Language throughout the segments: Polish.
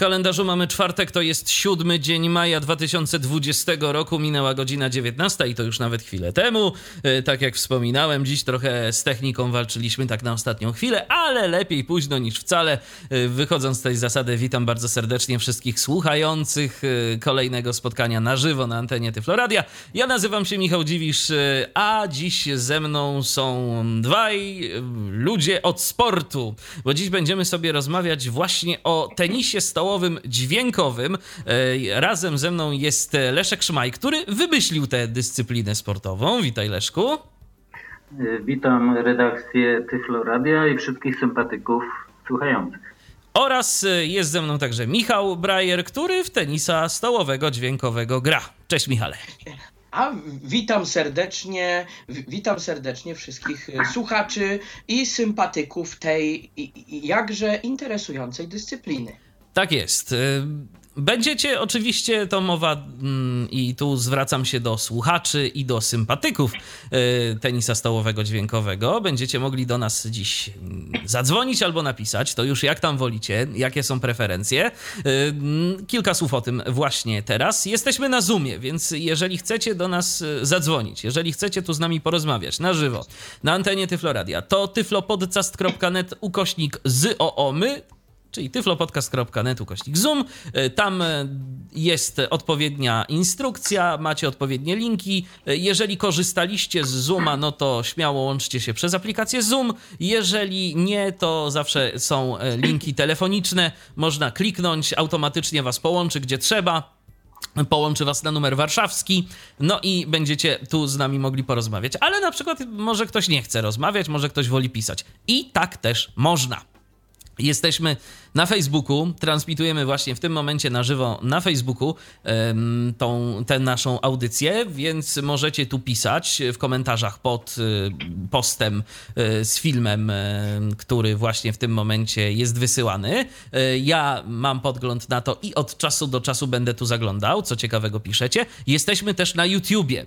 Kalendarzu mamy czwartek, to jest siódmy dzień maja 2020 roku, minęła godzina 19 i to już nawet chwilę temu. E, tak jak wspominałem, dziś trochę z techniką walczyliśmy tak na ostatnią chwilę, ale lepiej późno niż wcale. E, wychodząc z tej zasady, witam bardzo serdecznie wszystkich słuchających e, kolejnego spotkania na żywo na antenie Tyfloradia. Ja nazywam się Michał Dziwisz, a dziś ze mną są dwaj ludzie od sportu, bo dziś będziemy sobie rozmawiać właśnie o tenisie stołowym dźwiękowym. E, razem ze mną jest Leszek Szmaj, który wymyślił tę dyscyplinę sportową. Witaj Leszku. Witam redakcję Tyfloradia i wszystkich sympatyków słuchających. Oraz jest ze mną także Michał Brajer, który w tenisa stołowego dźwiękowego gra. Cześć Michale. A witam serdecznie, witam serdecznie wszystkich słuchaczy i sympatyków tej jakże interesującej dyscypliny. Tak jest. Y, będziecie oczywiście, to mowa mm, i tu zwracam się do słuchaczy i do sympatyków y, tenisa stołowego dźwiękowego. Będziecie mogli do nas dziś mm, zadzwonić albo napisać, to już jak tam wolicie, jakie są preferencje. Y, mm, kilka słów o tym właśnie teraz. Jesteśmy na Zoomie, więc jeżeli chcecie do nas zadzwonić, jeżeli chcecie tu z nami porozmawiać na żywo, na antenie Tyfloradia, to tyflopodcast.net ukośnik z oomy czyli tyflopodcast.net ukośnik zoom. E, tam e, jest odpowiednia instrukcja, macie odpowiednie linki. E, jeżeli korzystaliście z Zooma, no to śmiało łączcie się przez aplikację Zoom. Jeżeli nie, to zawsze są linki telefoniczne. Można kliknąć, automatycznie was połączy gdzie trzeba połączy was na numer warszawski, no i będziecie tu z nami mogli porozmawiać. Ale na przykład może ktoś nie chce rozmawiać, może ktoś woli pisać. I tak też można. Jesteśmy na Facebooku, transmitujemy właśnie w tym momencie na żywo na Facebooku tą, tę naszą audycję, więc możecie tu pisać w komentarzach pod y, postem y, z filmem, y, który właśnie w tym momencie jest wysyłany. Ja mam podgląd na to i od czasu do czasu będę tu zaglądał, co ciekawego piszecie. Jesteśmy też na YouTubie.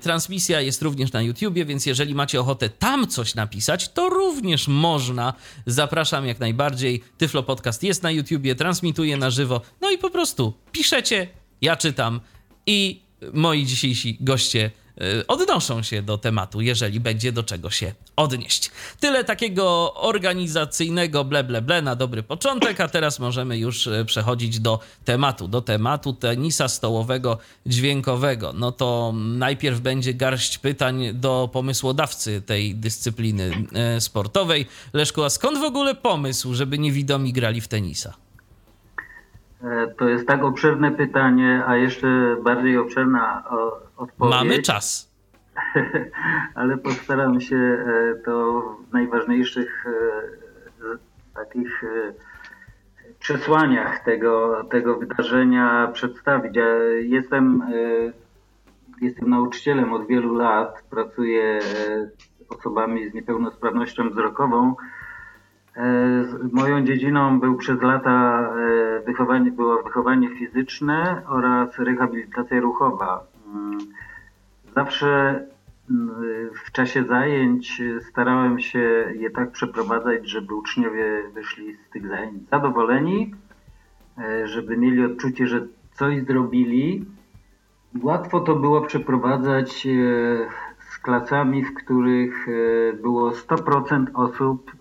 Transmisja jest również na YouTubie, więc jeżeli macie ochotę tam coś napisać, to również można. Zapraszam jak najbardziej. Tyflo Podcast jest na YouTubie, transmituje na żywo. No i po prostu piszecie, ja czytam i moi dzisiejsi goście odnoszą się do tematu, jeżeli będzie do czego się odnieść. Tyle takiego organizacyjnego ble, ble, ble na dobry początek, a teraz możemy już e, przechodzić do tematu, do tematu tenisa stołowego dźwiękowego. No to najpierw będzie garść pytań do pomysłodawcy tej dyscypliny e, sportowej. Leszku, a skąd w ogóle pomysł, żeby niewidomi grali w tenisa? E, to jest tak obszerne pytanie, a jeszcze bardziej obszerna odpowiedź. Mamy czas. ale postaram się e, to w najważniejszych e, takich przesłaniach tego, tego wydarzenia przedstawić. Ja jestem, jestem nauczycielem od wielu lat, pracuję z osobami z niepełnosprawnością wzrokową. Moją dziedziną był przez lata wychowanie, było wychowanie fizyczne oraz rehabilitacja ruchowa. Mm, zawsze w czasie zajęć starałem się je tak przeprowadzać, żeby uczniowie wyszli z tych zajęć zadowoleni, e, żeby mieli odczucie, że coś zrobili. Łatwo to było przeprowadzać e, z klasami, w których e, było 100% osób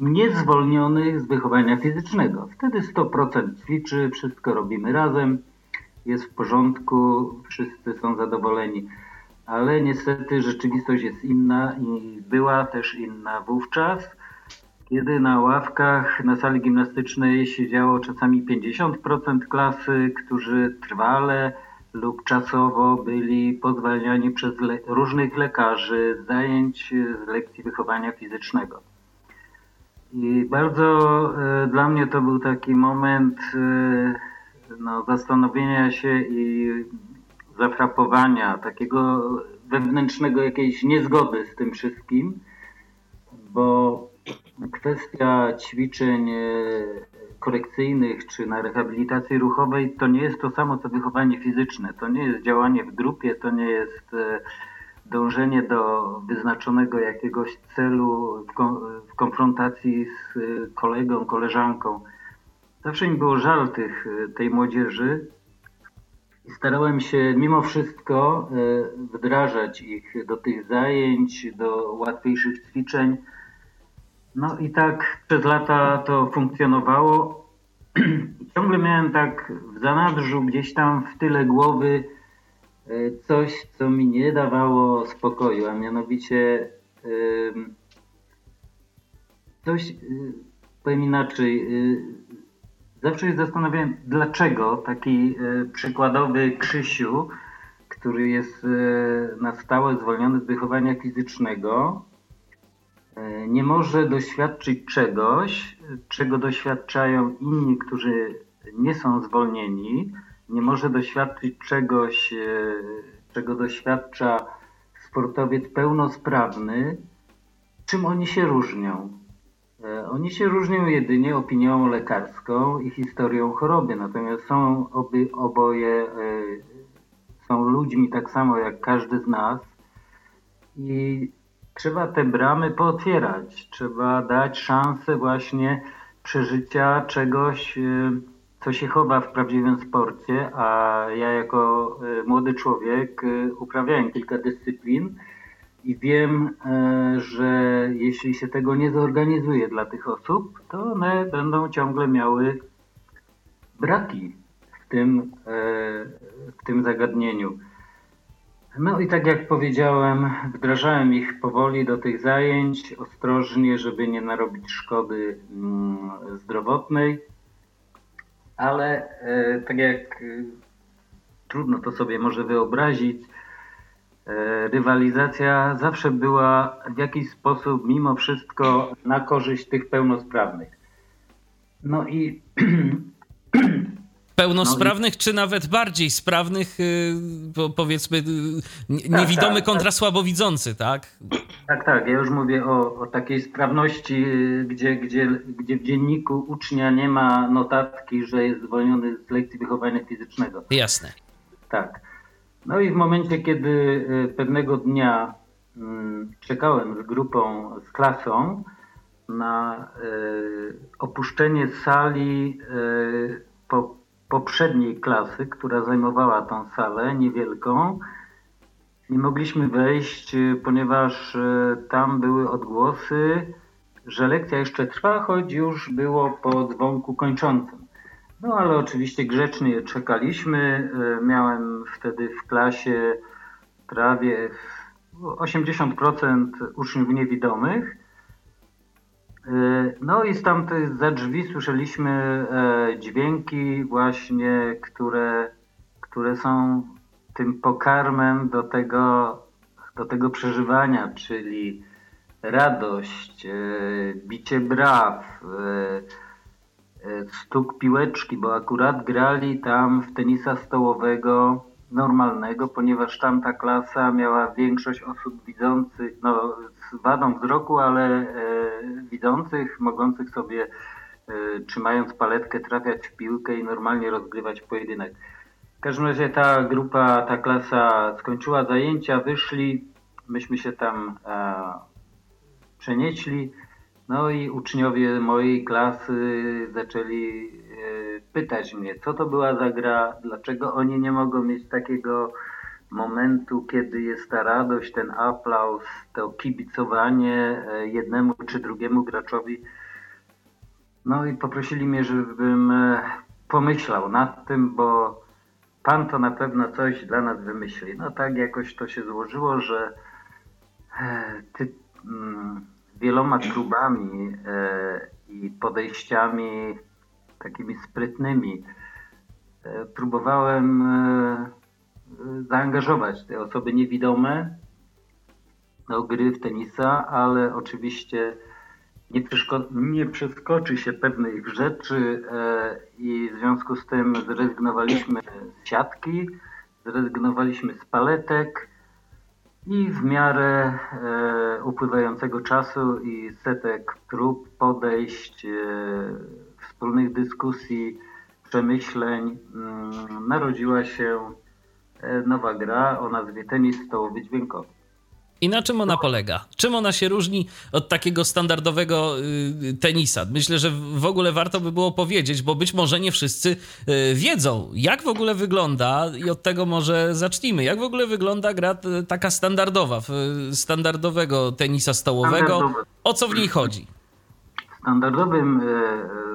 niezwolnionych z wychowania fizycznego. Wtedy 100% ćwiczy, wszystko robimy razem, jest w porządku, wszyscy są zadowoleni ale niestety rzeczywistość jest inna i była też inna wówczas, kiedy na ławkach na sali gimnastycznej siedziało czasami 50% klasy, którzy trwale lub czasowo byli pozwalniani przez le różnych lekarzy zajęć z lekcji wychowania fizycznego. I bardzo e, dla mnie to był taki moment e, no, zastanowienia się i zafrapowania, takiego wewnętrznego jakiejś niezgody z tym wszystkim, bo kwestia ćwiczeń e, korekcyjnych czy na rehabilitacji ruchowej to nie jest to samo co wychowanie fizyczne. To nie jest działanie w grupie, to nie jest dążenie do wyznaczonego jakiegoś celu w, konfrontacji z kolegą, koleżanką. Zawsze mi było żal tych, tej młodzieży, i starałem się mimo wszystko e, wdrażać ich do tych zajęć, do łatwiejszych ćwiczeń. No i tak przez lata to funkcjonowało. Ciągle miałem tak w zanadrzu, gdzieś tam w tyle głowy coś, co mi nie dawało spokoju, a mianowicie coś, e, powiem inaczej, Zawsze się zastanawiałem, dlaczego taki e, przykładowy Krzysiu, który jest e, na stałe zwolniony z wychowania fizycznego, e, nie może doświadczyć czegoś, czego doświadczają inni, którzy nie są zwolnieni, nie może doświadczyć czegoś, czego doświadcza sportowiec pełnosprawny, czym oni się różnią. E, oni się różnią jedynie opinią lekarską i historią choroby, natomiast są oby, oboje e, są ludźmi tak samo jak każdy z nas. I trzeba te bramy pootwierać, trzeba dać szansę właśnie przeżycia czegoś, e, co się chowa w prawdziwym sporcie, a ja jako młody człowiek uprawiałem kilka dyscyplin, i wiem, e, że jeśli się tego nie zorganizuje dla tych osób, to one będą ciągle miały braki w tym, e, w tym zagadnieniu. No i tak jak powiedziałem, wdrażałem ich powoli do tych zajęć, ostrożnie, żeby nie narobić szkody mm, zdrowotnej, ale e, tak jak trudno to sobie może wyobrazić, E, rywalizacja zawsze była w jakiś sposób mimo wszystko na korzyść tych pełnosprawnych. No i pełnosprawnych, no i... czy nawet bardziej sprawnych, y, powiedzmy, y, niewidomy tak, tak, kontra tak. słabowidzący, tak? Tak, tak. Ja już mówię o, o takiej sprawności, y, gdzie, gdzie, gdzie w dzienniku ucznia nie ma notatki, że jest zwolniony z lekcji wychowania fizycznego. Jasne. Tak. No i w momencie, kiedy pewnego dnia mm, czekałem z grupą, z klasą na opuszczenie sali po, poprzedniej klasy, która zajmowała tą salę niewielką, nie mogliśmy wejść, ponieważ tam były odgłosy, że lekcja jeszcze trwa, choć już było po dzwonku kończącym. No ale oczywiście grzecznie czekaliśmy. E, miałem wtedy w klasie prawie 80% uczniów niewidomych. E, no i stamtąd za drzwi słyszeliśmy e, dźwięki właśnie, które, które są tym pokarmem do tego, do tego przeżywania, czyli radość, bicie braw, E, stuk piłeczki, bo akurat grali tam w tenisa stołowego normalnego, ponieważ tamta klasa miała większość osób widzących, no z wadą wzroku, ale e, widzących, mogących sobie e, trzymając paletkę trafiać w piłkę i normalnie rozgrywać pojedynek. W każdym razie ta grupa, ta klasa skończyła zajęcia, wyszli, myśmy się tam e, przenieśli. No i uczniowie mojej klasy zaczęli pytać mnie, co to była za gra, dlaczego oni nie mogą mieć takiego momentu, kiedy jest ta radość, ten aplauz, to kibicowanie e, jednemu czy drugiemu graczowi. No i poprosili mnie, żebym e, pomyślał nad tym, bo Pan to na pewno coś dla nas wymyśli. No tak jakoś to się złożyło, że ty, mm, wieloma klubami e, i podejściami takimi sprytnymi e, próbowałem e, zaangażować te osoby niewidome do gry w tenisa, ale oczywiście nie, nie przeskoczy się pewnych rzeczy i w związku z tym zrezygnowaliśmy z siatki, zrezygnowaliśmy z paletek, I w miarę e, upływającego czasu i setek prób, podejść, e, wspólnych dyskusji, przemyśleń mm, narodziła się e, nowa gra o nazwie tenis stołowy dźwiękowy. I na czym ona polega? Czym ona się różni od takiego standardowego y, tenisa? Myślę, że w ogóle warto by było powiedzieć, bo być może nie wszyscy y, wiedzą, jak w ogóle wygląda, i od tego może zacznijmy. Jak w ogóle wygląda gra y, taka standardowa, standardowego tenisa stołowego? O co w niej chodzi? W standardowym,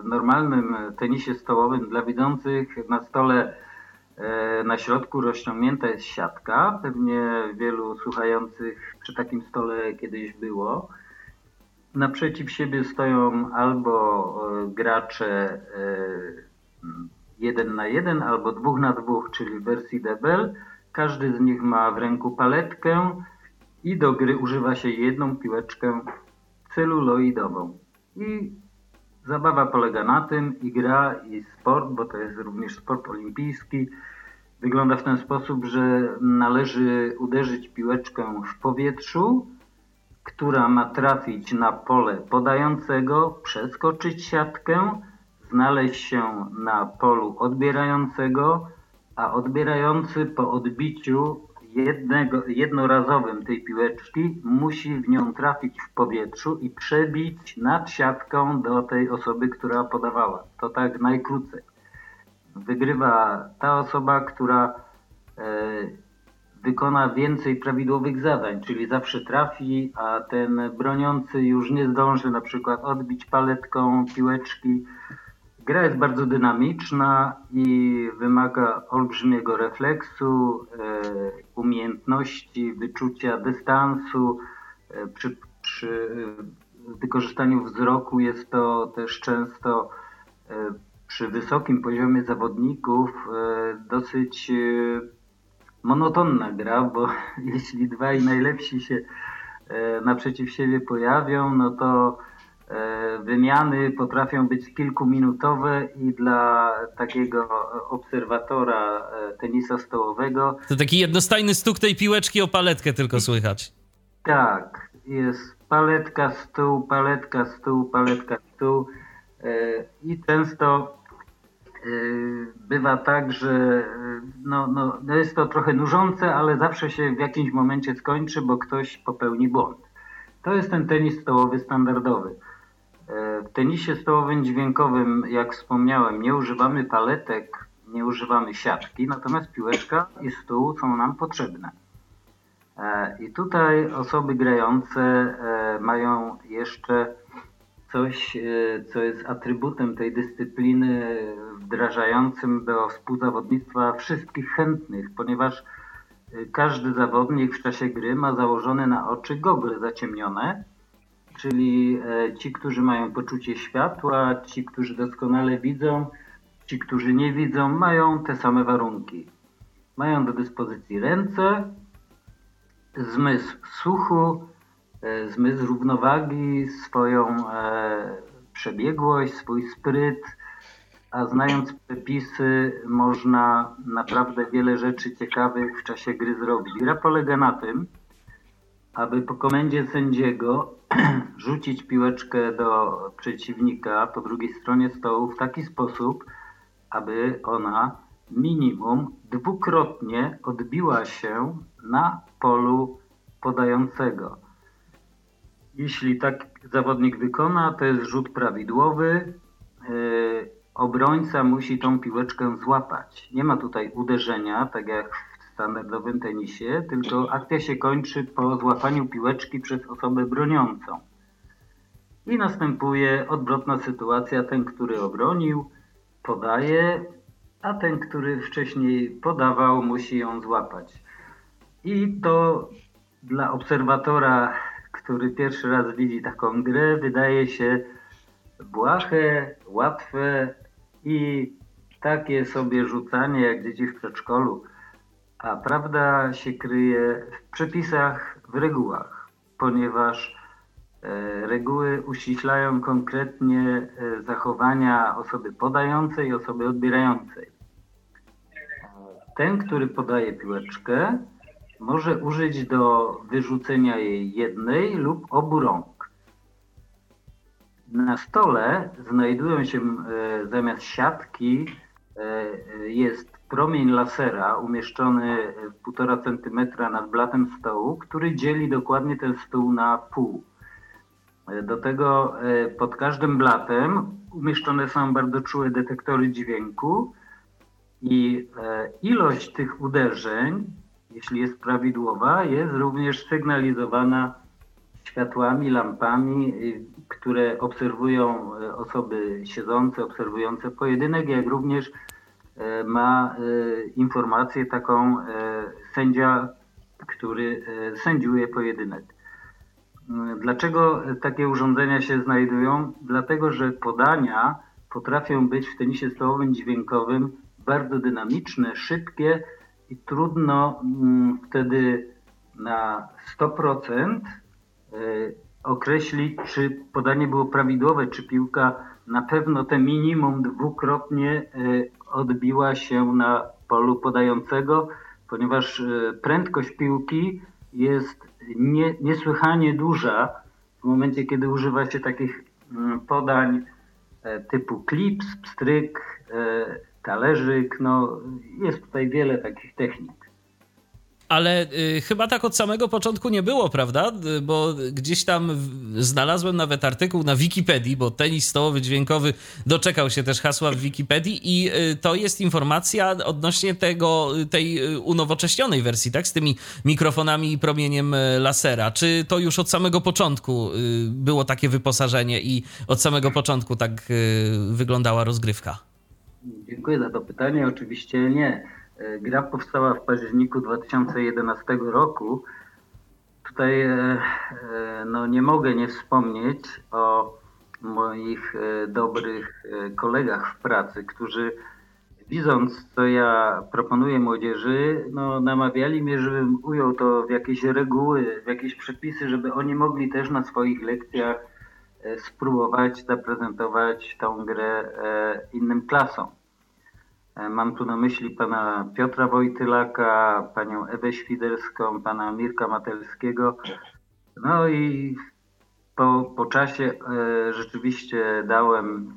normalnym tenisie stołowym dla widzących na stole E, na środku rozciągnięta jest siatka. Pewnie wielu słuchających przy takim stole kiedyś było. Naprzeciw siebie stoją albo e, gracze e, jeden na jeden, albo dwóch na dwóch, czyli w wersji debel. Każdy z nich ma w ręku paletkę i do gry używa się jedną piłeczkę celuloidową. I Zabawa polega na tym i gra i sport, bo to jest również sport olimpijski, wygląda w ten sposób, że należy uderzyć piłeczkę w powietrzu, która ma trafić na pole podającego, przeskoczyć siatkę, znaleźć się na polu odbierającego, a odbierający po odbiciu jednego, jednorazowym tej piłeczki musi w nią trafić w powietrzu i przebić nad siatką do tej osoby, która podawała. To tak najkrócej. Wygrywa ta osoba, która e, wykona więcej prawidłowych zadań, czyli zawsze trafi, a ten broniący już nie zdąży na przykład odbić paletką piłeczki Gra jest bardzo dynamiczna i wymaga olbrzymiego refleksu, e, umiejętności, wyczucia dystansu. E, przy, przy wykorzystaniu wzroku jest to też często e, przy wysokim poziomie zawodników dosyć monotonna gra, bo jeśli dwaj najlepsi się naprzeciw siebie pojawią, no to E, wymiany potrafią być kilkuminutowe i dla takiego obserwatora e, tenisa stołowego. To taki jednostajny stuk tej piłeczki o paletkę tylko słychać. Tak, jest paletka, stół, paletka, stół, paletka, stół e, i często bywa tak, że no, no, no jest to trochę nużące, ale zawsze się w jakimś momencie skończy, bo ktoś popełni błąd. To jest ten tenis stołowy standardowy. W tenisie stołowym dźwiękowym, jak wspomniałem, nie używamy paletek, nie używamy siatki, natomiast piłeczka i stół są nam potrzebne. E, I tutaj osoby grające e, mają jeszcze coś, e, co jest atrybutem tej dyscypliny, wdrażającym do współzawodnictwa wszystkich chętnych, ponieważ każdy zawodnik w czasie gry ma założone na oczy gogle zaciemnione, czyli e, ci, którzy mają poczucie światła, ci, którzy doskonale widzą, ci, którzy nie widzą, mają te same warunki. Mają do dyspozycji ręce, zmysł słuchu, e, zmysł równowagi, swoją e, przebiegłość, swój spryt, a znając przepisy można naprawdę wiele rzeczy ciekawych w czasie gry zrobić. Gra polega na tym, aby po komendzie sędziego rzucić piłeczkę do przeciwnika po drugiej stronie stołu w taki sposób, aby ona minimum dwukrotnie odbiła się na polu podającego. Jeśli tak zawodnik wykona, to jest rzut prawidłowy. Yy, obrońca musi tą piłeczkę złapać. Nie ma tutaj uderzenia, tak jak standardowym tenisie, tylko akcja się kończy po złapaniu piłeczki przez osobę broniącą. I następuje odwrotna sytuacja. Ten, który obronił, podaje, a ten, który wcześniej podawał, musi ją złapać. I to dla obserwatora, który pierwszy raz widzi taką grę, wydaje się błahe, łatwe i takie sobie rzucanie jak dzieci w przedszkolu a prawda się kryje w przepisach, w regułach, ponieważ e, reguły uściślają konkretnie e, zachowania osoby podającej i osoby odbierającej. Ten, który podaje piłeczkę, może użyć do wyrzucenia jej jednej lub obu rąk. Na stole znajdują się e, zamiast siatki jest promień lasera umieszczony 1,5 cm nad blatem stołu, który dzieli dokładnie ten stół na pół. Do tego pod każdym blatem umieszczone są bardzo czułe detektory dźwięku i ilość tych uderzeń jeśli jest prawidłowa, jest również sygnalizowana światłami, lampami, y, które obserwują osoby siedzące, obserwujące pojedynek, jak również ma informację taką sędzia, który sędziuje pojedynek. Dlaczego takie urządzenia się znajdują? Dlatego, że podania potrafią być w tenisie stołowym dźwiękowym bardzo dynamiczne, szybkie, i trudno mm, wtedy na 100% y, określić, czy podanie było prawidłowe, czy piłka na pewno te minimum dwukrotnie odbiła się na polu podającego, ponieważ y, prędkość piłki jest nie, niesłychanie duża w momencie, kiedy używa się takich mm, podań typu klips, pstryk, talerzyk, no jest tutaj wiele takich technik. Ale y, chyba tak od samego początku nie było, prawda? Y, bo gdzieś tam znalazłem nawet artykuł na Wikipedii, bo tenis stołowy dźwiękowy doczekał się też hasła w Wikipedii i y, to jest informacja odnośnie tego, tej y, unowocześnionej wersji, tak? Z tymi mikrofonami i promieniem y, lasera. Czy to już od samego początku y, było takie wyposażenie i od samego początku tak wyglądała rozgrywka? Dziękuję za to pytanie. Oczywiście nie. E, gra powstała w październiku 2011 roku. Tutaj e, e, no, nie mogę nie wspomnieć o moich dobrych kolegach w pracy, którzy widząc, co ja proponuję młodzieży, no, namawiali mnie, żebym ujął to w jakieś reguły, w jakieś przepisy, żeby oni mogli też na swoich lekcjach spróbować zaprezentować tą grę innym klasom. E, mam tu na myśli pana Piotra Wojtylaka, panią Ewę Świderską, pana Mirka Matelskiego. No i po, po czasie e, rzeczywiście dałem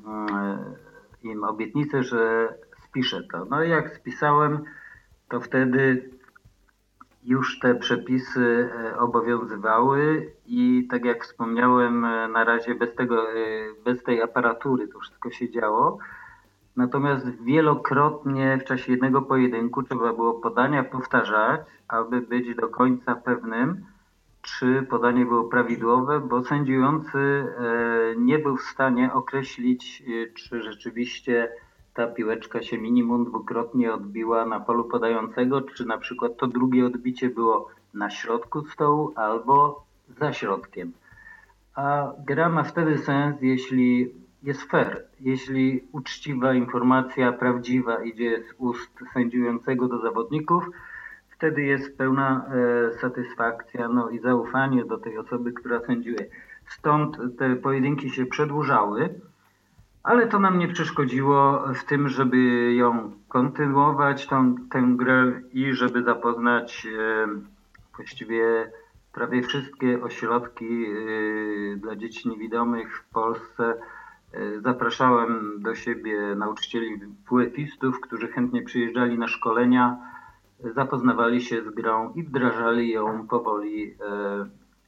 e, im obietnicę, że spiszę to. No i jak spisałem, to wtedy już te przepisy obowiązywały i tak jak wspomniałem, na razie bez tego, bez tej aparatury to wszystko się działo. Natomiast wielokrotnie w czasie jednego pojedynku trzeba było podania powtarzać, aby być do końca pewnym, czy podanie było prawidłowe, bo sędziujący e, nie był w stanie określić, e, czy rzeczywiście ta piłeczka się minimum dwukrotnie odbiła na polu podającego, czy na przykład to drugie odbicie było na środku stołu albo za środkiem. A gra ma wtedy sens, jeśli jest fair. Jeśli uczciwa informacja, prawdziwa idzie z ust sędziującego do zawodników, wtedy jest pełna e, satysfakcja no i zaufanie do tej osoby, która sędziuje. Stąd te pojedynki się przedłużały, ale to nam nie przeszkodziło w tym, żeby ją kontynuować, tą, tę grę i żeby zapoznać e, właściwie prawie wszystkie ośrodki e, dla dzieci niewidomych w Polsce zapraszałem do siebie nauczycieli WF-istów, którzy chętnie przyjeżdżali na szkolenia, zapoznawali się z grą i wdrażali ją powoli e,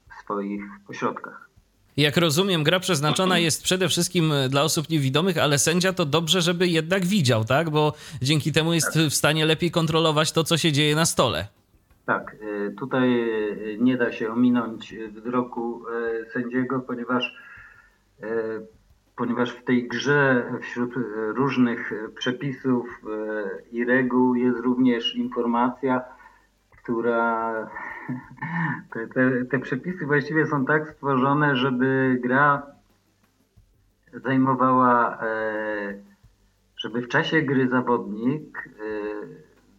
w swoich ośrodkach. Jak rozumiem, gra przeznaczona jest przede wszystkim dla osób niewidomych, ale sędzia to dobrze, żeby jednak widział, tak? Bo dzięki temu jest w stanie lepiej kontrolować to, co się dzieje na stole. Tak, e, tutaj nie da się ominąć wzroku sędziego, ponieważ ponieważ w tej grze wśród różnych przepisów e, i reguł jest również informacja, która te, te, te, przepisy właściwie są tak stworzone, żeby gra zajmowała, e, żeby w czasie gry zawodnik e,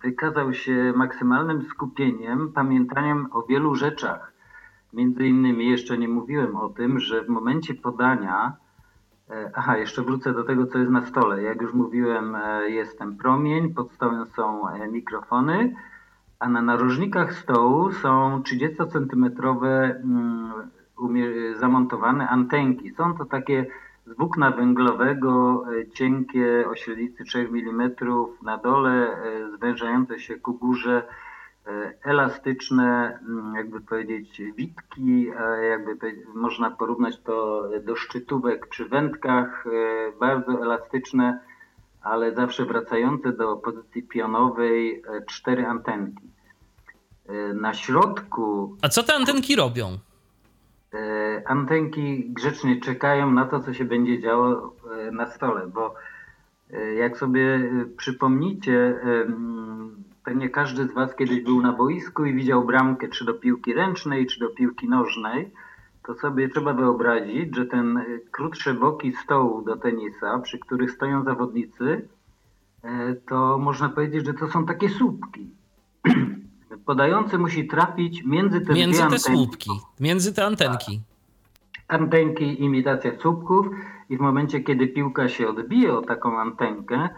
wykazał się maksymalnym skupieniem, pamiętaniem o wielu rzeczach. Między innymi jeszcze nie mówiłem o tym, że w momencie podania E, aha, jeszcze wrócę do tego, co jest na stole. Jak już mówiłem, e, jest ten promień, pod stołem są e, mikrofony, a na narożnikach stołu są 30-centymetrowe zamontowane antenki. Są to takie z włókna węglowego, e, cienkie o średnicy 3 mm na dole, e, zwężające się ku górze, e, elastyczne, mm, jakby powiedzieć, witki, jakby można porównać to do szczytówek przy wędkach, bardzo elastyczne, ale zawsze wracające do pozycji pionowej, cztery antenki. Na środku. A co te antenki robią? E, antenki grzecznie czekają na to, co się będzie działo e, na stole, bo e, jak sobie przypomnicie, pewnie każdy z Was kiedyś był na boisku i widział bramkę czy do piłki ręcznej, czy do piłki nożnej, to sobie trzeba wyobrazić, że ten krótsze boki stołu do tenisa, przy których stoją zawodnicy, to można powiedzieć, że to są takie słupki. podający musi trafić między te Między te słupki, między te antenki. Antenki, imitacja słupków i w momencie, kiedy piłka się odbije o taką antenkę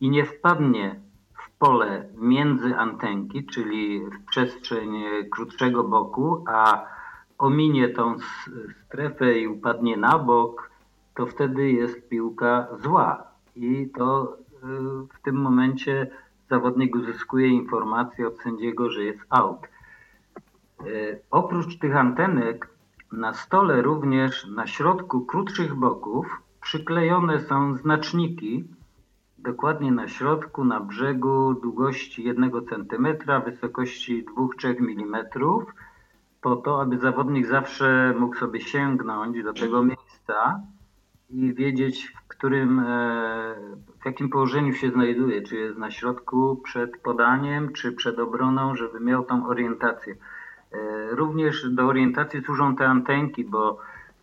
i nie wpadnie pole między antenki, czyli w przestrzeń krótszego boku, a ominie tą strefę i upadnie na bok, to wtedy jest piłka zła. I to y, w tym momencie zawodnik uzyskuje informację od sędziego, że jest out. E, oprócz tych antenek na stole również na środku krótszych boków przyklejone są znaczniki, dokładnie na środku, na brzegu długości 1 cm, wysokości 2-3 mm, po to, aby zawodnik zawsze mógł sobie sięgnąć do tego miejsca i wiedzieć, w którym, e, w jakim położeniu się znajduje, czy jest na środku przed podaniem, czy przed obroną, żeby miał tą orientację. E, również do orientacji służą te antenki, bo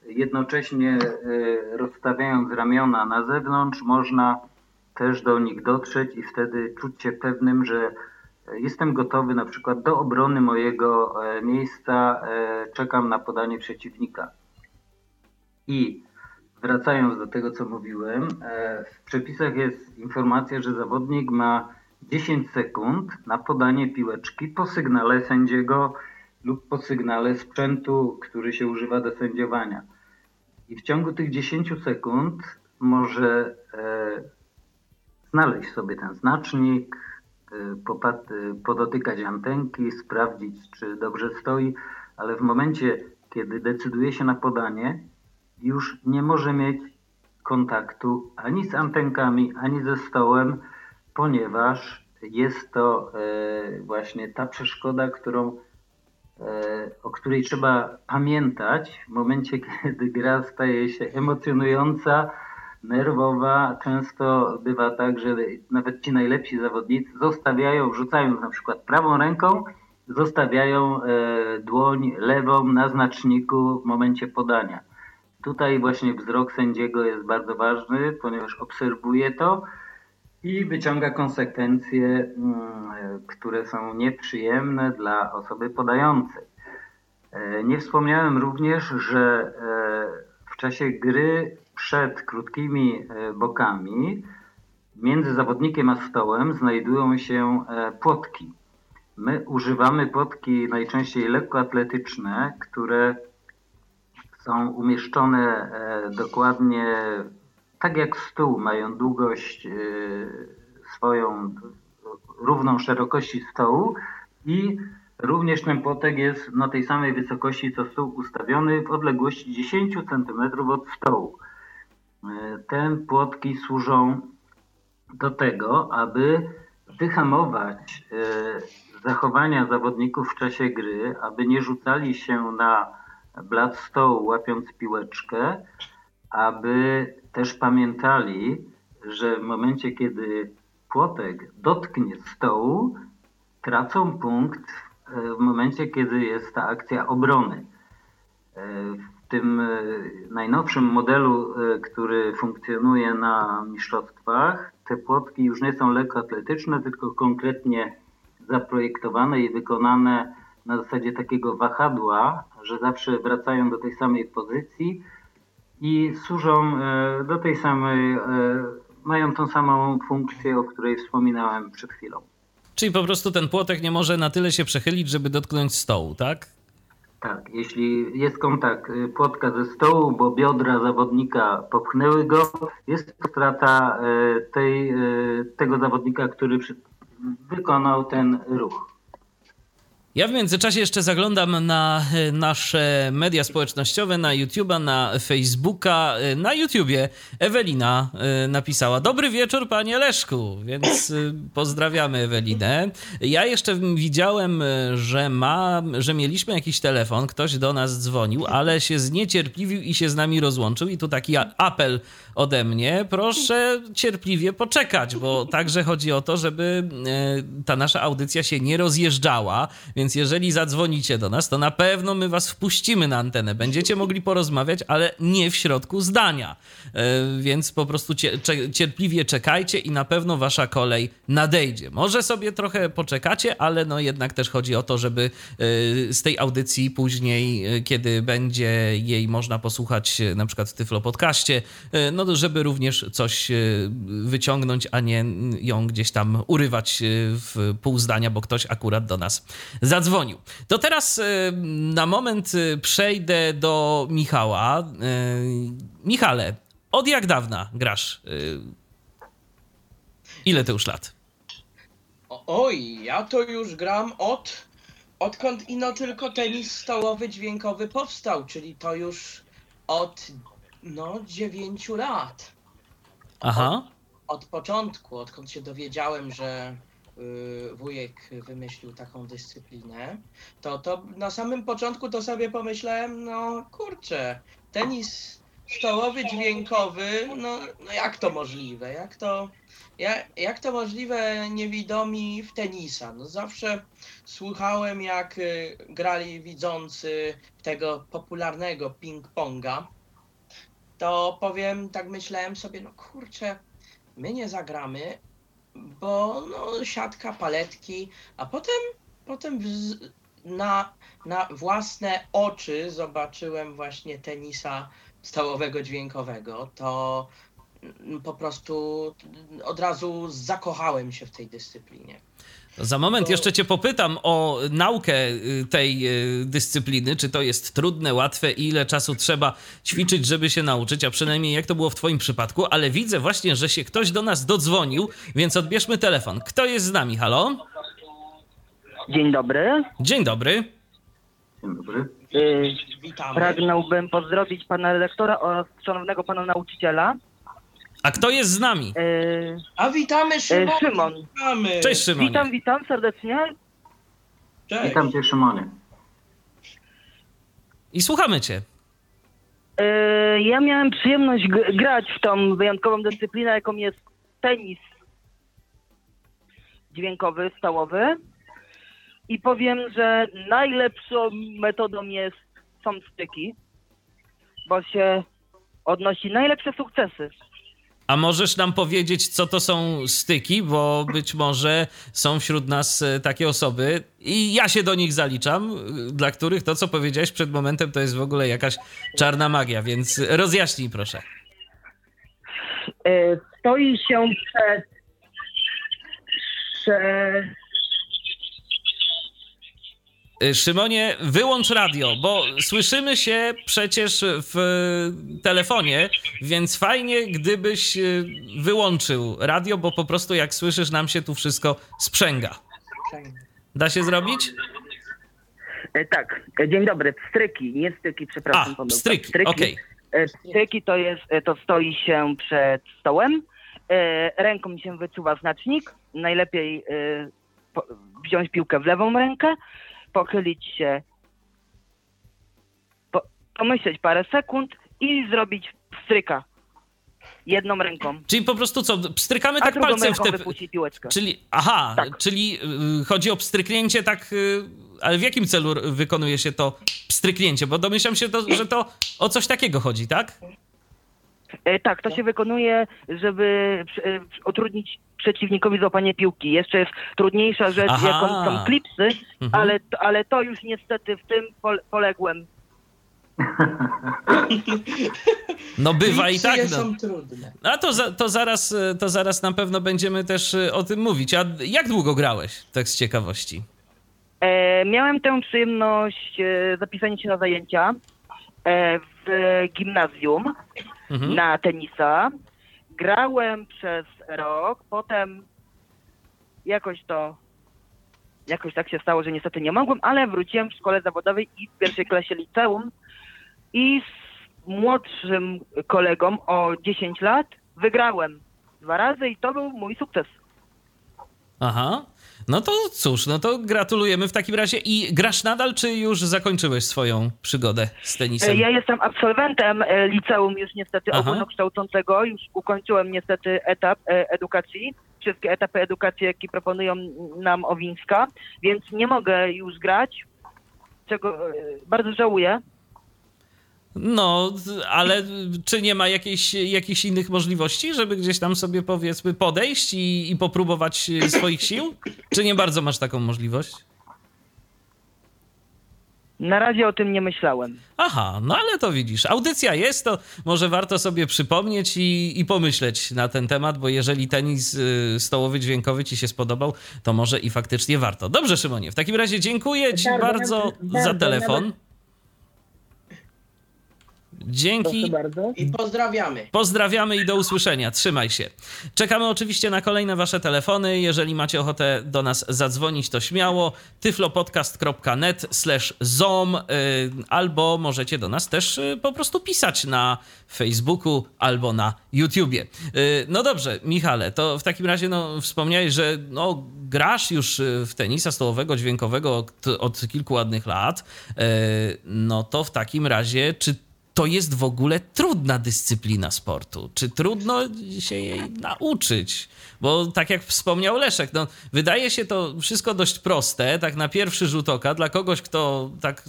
jednocześnie e, rozstawiając ramiona na zewnątrz, można też do nich dotrzeć i wtedy czuć się pewnym, że jestem gotowy na przykład do obrony mojego miejsca, czekam na podanie przeciwnika. I wracając do tego, co mówiłem, e, w przepisach jest informacja, że zawodnik ma 10 sekund na podanie piłeczki po sygnale sędziego lub po sygnale sprzętu, który się używa do sędziowania. I w ciągu tych 10 sekund może e, znaleźć sobie ten znacznik, e, podotykać antenki, sprawdzić, czy dobrze stoi, ale w momencie, kiedy decyduje się na podanie, już nie może mieć kontaktu ani z antenkami, ani ze stołem, ponieważ jest to e, właśnie ta przeszkoda, którą, e, o której trzeba pamiętać w momencie, kiedy gra staje się emocjonująca, nerwowa. Często bywa tak, że nawet ci najlepsi zawodnicy zostawiają, wrzucając na przykład prawą ręką, zostawiają e, dłoń lewą na znaczniku w momencie podania. Tutaj właśnie wzrok sędziego jest bardzo ważny, ponieważ obserwuje to i wyciąga konsekwencje, mm, które są nieprzyjemne dla osoby podającej. E, nie wspomniałem również, że e, w czasie gry przed krótkimi e, bokami między zawodnikiem a stołem znajdują się płotki. My używamy płotki najczęściej lekkoatletyczne, które są umieszczone e, dokładnie tak jak stół, mają długość e, swoją równą szerokości stołu i również ten płotek jest na tej samej wysokości co stół ustawiony w odległości 10 cm od stołu. E, te płotki służą do tego, aby wyhamować zachowania zawodników w czasie gry, aby nie rzucali się na blat stołu, łapiąc piłeczkę, aby też pamiętali, że w momencie, kiedy płotek dotknie stołu, tracą punkt e, w momencie, kiedy jest ta akcja obrony. E, tym e, najnowszym modelu, który funkcjonuje na mistrzostwach, te płotki już nie są lekkoatletyczne, tylko konkretnie zaprojektowane i wykonane na zasadzie takiego wahadła, że zawsze wracają do tej samej pozycji i służą e, do tej samej, e, mają tą samą funkcję, o której wspominałem przed chwilą. Czyli po prostu ten płotek nie może na tyle się przechylić, żeby dotknąć stołu, tak? Tak, jeśli jest kontakt y, płotka ze stołu, bo biodra zawodnika popchnęły go, jest to strata y, tej, y, tego zawodnika, który wykonał ten ruch. Ja w międzyczasie jeszcze zaglądam na e, nasze media społecznościowe, na YouTube'a, na Facebooka. E, na YouTubie Ewelina e, napisała: Dobry wieczór, panie Leszku, więc pozdrawiamy Ewelinę. Ja jeszcze widziałem, że, ma, że mieliśmy jakiś telefon, ktoś do nas dzwonił, ale się zniecierpliwił i się z nami rozłączył. I tu taki apel ode mnie: proszę cierpliwie poczekać, bo także chodzi o to, żeby ta nasza audycja się nie rozjeżdżała. Więc jeżeli zadzwonicie do nas, to na pewno my was wpuścimy na antenę. Będziecie mogli porozmawiać, ale nie w środku zdania. E, więc po prostu cierpliwie czekajcie i na pewno wasza kolej nadejdzie. Może sobie trochę poczekacie, ale no jednak też chodzi o to, żeby e, z tej audycji później, e, kiedy będzie jej można posłuchać na przykład w Tyflo Podcaście, no żeby również coś wyciągnąć, a nie ją gdzieś tam urywać w pół zdania, bo ktoś akurat do nas zadzwonił. To teraz y, na moment przejdę do Michała. Michale, od jak dawna grasz? Ile to już lat? Oj, ja to już gram od odkąd ino tylko tenis stołowy dźwiękowy powstał, czyli to już od no dziewięciu lat. Aha. Od, od początku, odkąd się dowiedziałem, że Y, wujek wymyślił taką dyscyplinę, to, to na samym początku to sobie pomyślałem, no kurczę, tenis stołowy, dźwiękowy, no, no jak to możliwe, jak to, jak, jak to możliwe niewidomi w tenisa? No zawsze słuchałem jak y, grali widzący tego popularnego ping-ponga, to powiem, tak myślałem sobie, no kurczę, my nie zagramy, bo no, siatka, paletki, a potem, potem na, na własne oczy zobaczyłem właśnie tenisa stołowego dźwiękowego, to mm, po prostu od razu zakochałem się w tej dyscyplinie. Za moment jeszcze Cię popytam o naukę y, tej y, dyscypliny. Czy to jest trudne, łatwe i ile czasu trzeba ćwiczyć, żeby się nauczyć, a przynajmniej jak to było w Twoim przypadku. Ale widzę właśnie, że się ktoś do nas dodzwonił, więc odbierzmy telefon. Kto jest z nami? Halo? Dzień dobry. Dzień dobry. Dzień dobry. Y, pragnąłbym pozdrowić pana lektora oraz szanownego pana nauczyciela. A kto jest z nami? E, A witamy Szymon. E, Szymon. Witamy. Cześć Szymon. Witam, witam serdecznie. Cześć. Witam cię Szymonie. I słuchamy cię. E, ja miałem przyjemność grać w tą wyjątkową dyscyplinę, jaką jest tenis dźwiękowy, stołowy. I powiem, że najlepszą metodą jest są styki, bo się odnosi najlepsze sukcesy. A możesz nam powiedzieć, co to są styki, bo być może są wśród nas e, takie osoby i ja się do nich zaliczam, e, dla których to, co powiedziałeś przed momentem, to jest w ogóle jakaś czarna magia, więc rozjaśnij proszę. E, stoi się przed, przed Szymonie, wyłącz radio, bo słyszymy się przecież w telefonie, więc fajnie, gdybyś y, wyłączył radio, bo po prostu jak słyszysz, nam się tu wszystko sprzęga. Da się zrobić? E, tak, e, dzień dobry. Pstryki, nie styki, przepraszam. A, pstryki, pstryki. okej. Okay. Pstryki to jest, e, to stoi się przed stołem, ręką się wyczuwa znacznik, najlepiej wziąć piłkę w lewą rękę, pochylić się, po, pomyśleć parę sekund i zrobić stryka jedną ręką. Czyli po prostu co, pstrykamy tak palcem w te... piłeczkę. Czyli, aha, tak. czyli y, chodzi o pstryknięcie tak, y, ale w jakim celu wykonuje się to pstryknięcie? Bo domyślam się, to, że to o coś takiego chodzi, tak? E, tak, to się wykonuje, żeby utrudnić przeciwnikowi złapanie piłki. Jeszcze jest trudniejsza rzecz, Aha. jaką są klipsy, mhm. ale, ale to już niestety w tym poległem No bywa i tak. No. są trudne. A to, za, to, zaraz, e, to zaraz na pewno będziemy też e, o tym mówić. A jak długo grałeś, tak z ciekawości? E, miałem tę przyjemność e, zapisania się na zajęcia e, w gimnazjum Mhm. na tenisa. Grałem przez rok, potem jakoś to jakoś tak się stało, że niestety nie mogłem, ale wróciłem w szkole zawodowej i w pierwszej klasie liceum i z młodszym kolegą o 10 lat wygrałem dwa razy i to był mój sukces. Aha. No to cóż, no to gratulujemy w takim razie. I grasz nadal, czy już zakończyłeś swoją przygodę z E, tenisem? Ja jestem absolwentem e, liceum już niestety Aha. ogólnokształcącego. Już ukończyłem niestety etap e, edukacji. Wszystkie etapy edukacji, jakie proponują nam Owińska, więc nie mogę już grać, czego e, bardzo żałuję. No, ale czy nie ma jakiejś, jakichś innych możliwości, żeby gdzieś tam sobie powiedzmy podejść i, i popróbować swoich sił? Czy nie bardzo masz taką możliwość? Na razie o tym nie myślałem. Aha, no ale to widzisz, audycja jest, to może warto sobie przypomnieć i, i pomyśleć na ten temat, bo jeżeli tenis y, stołowy dźwiękowy ci się spodobał, to może i faktycznie warto. Dobrze, Szymonie, w takim razie dziękuję ci Bardzo, bardzo, bardzo, za nawet- telefon. Dzięki. I pozdrawiamy. Pozdrawiamy i do usłyszenia. Trzymaj się. Czekamy oczywiście na kolejne wasze telefony. Jeżeli macie ochotę do nas zadzwonić, to śmiało. tyflopodcast.net slash zom y, albo możecie do nas też y, po prostu pisać na Facebooku albo na YouTubie. Y, No dobrze, Michale, to w takim razie no, wspomniałeś, że no, grasz już w tenisa stołowego, dźwiękowego od, od kilku ładnych lat. No to w takim razie, czy to jest w ogóle trudna dyscyplina sportu. Czy trudno się jej nauczyć? Bo tak jak wspomniał Leszek, no, wydaje się to wszystko dość proste, tak na pierwszy rzut oka, dla kogoś, kto tak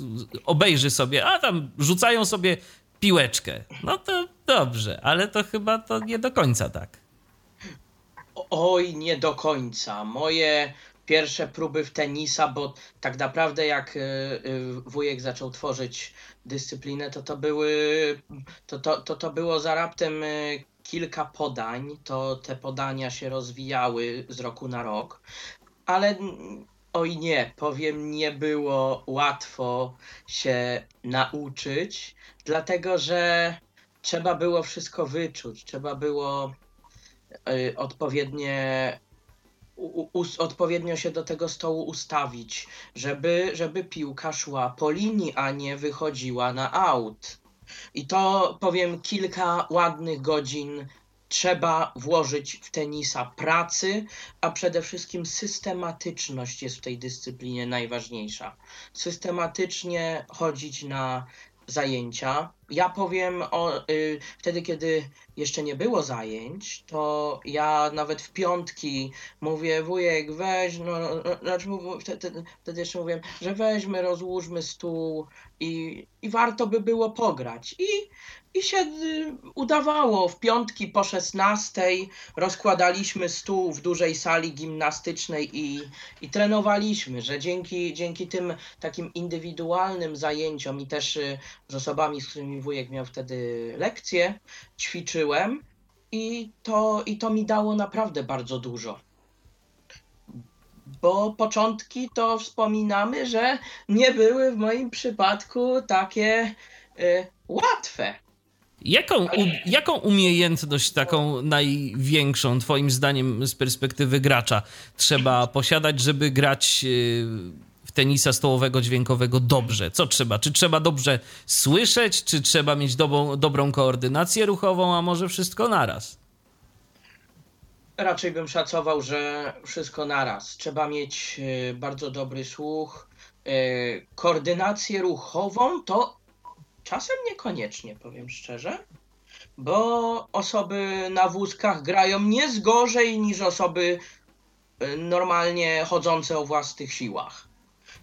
obejrzy sobie, a tam rzucają sobie piłeczkę. No to dobrze, ale to chyba to nie do końca tak. Oj, nie do końca. Moje pierwsze próby w tenisa, bo tak naprawdę jak y, y, wujek zaczął tworzyć dyscyplinę, to to były, to, to, to, to było za raptem y, kilka podań, to te podania się rozwijały z roku na rok, ale mm, oj nie, powiem, nie było łatwo się nauczyć, dlatego że trzeba było wszystko wyczuć, trzeba było y, odpowiednie odpowiednio się do tego stołu ustawić, żeby, żeby piłka szła po linii, a nie wychodziła na aut. I to powiem kilka ładnych godzin trzeba włożyć w tenisa pracy, a przede wszystkim systematyczność jest w tej dyscyplinie najważniejsza. Systematycznie chodzić na zajęcia. Ja powiem o y, wtedy, kiedy jeszcze nie było zajęć, to ja nawet w piątki mówię, wujek, weź, no, no, no znaczy mów- wtedy, wtedy jeszcze mówiłem, że weźmy, rozłóżmy stół i, i warto by było pograć. I, i się y, udawało. W piątki po 16 rozkładaliśmy stół w dużej sali gimnastycznej i, i trenowaliśmy, że dzięki, dzięki tym takim indywidualnym zajęciom i też y, z osobami, z którymi wujek miał wtedy lekcje, ćwiczyłem i to, i to mi dało naprawdę bardzo dużo. Bo początki to wspominamy, że nie były w moim przypadku takie y, łatwe. Jaką, u, jaką umiejętność taką największą, twoim zdaniem, z perspektywy gracza trzeba posiadać, żeby grać yy, w tenisa stołowego dźwiękowego dobrze? Co trzeba? Czy trzeba dobrze słyszeć, czy trzeba mieć dobrą, dobrą koordynację ruchową, a może wszystko naraz? Raczej bym szacował, że wszystko naraz. Trzeba mieć y, bardzo dobry słuch. y, Koordynację ruchową to czasem niekoniecznie, powiem szczerze, bo osoby na wózkach grają nie z gorzej niż osoby y, normalnie chodzące o własnych siłach.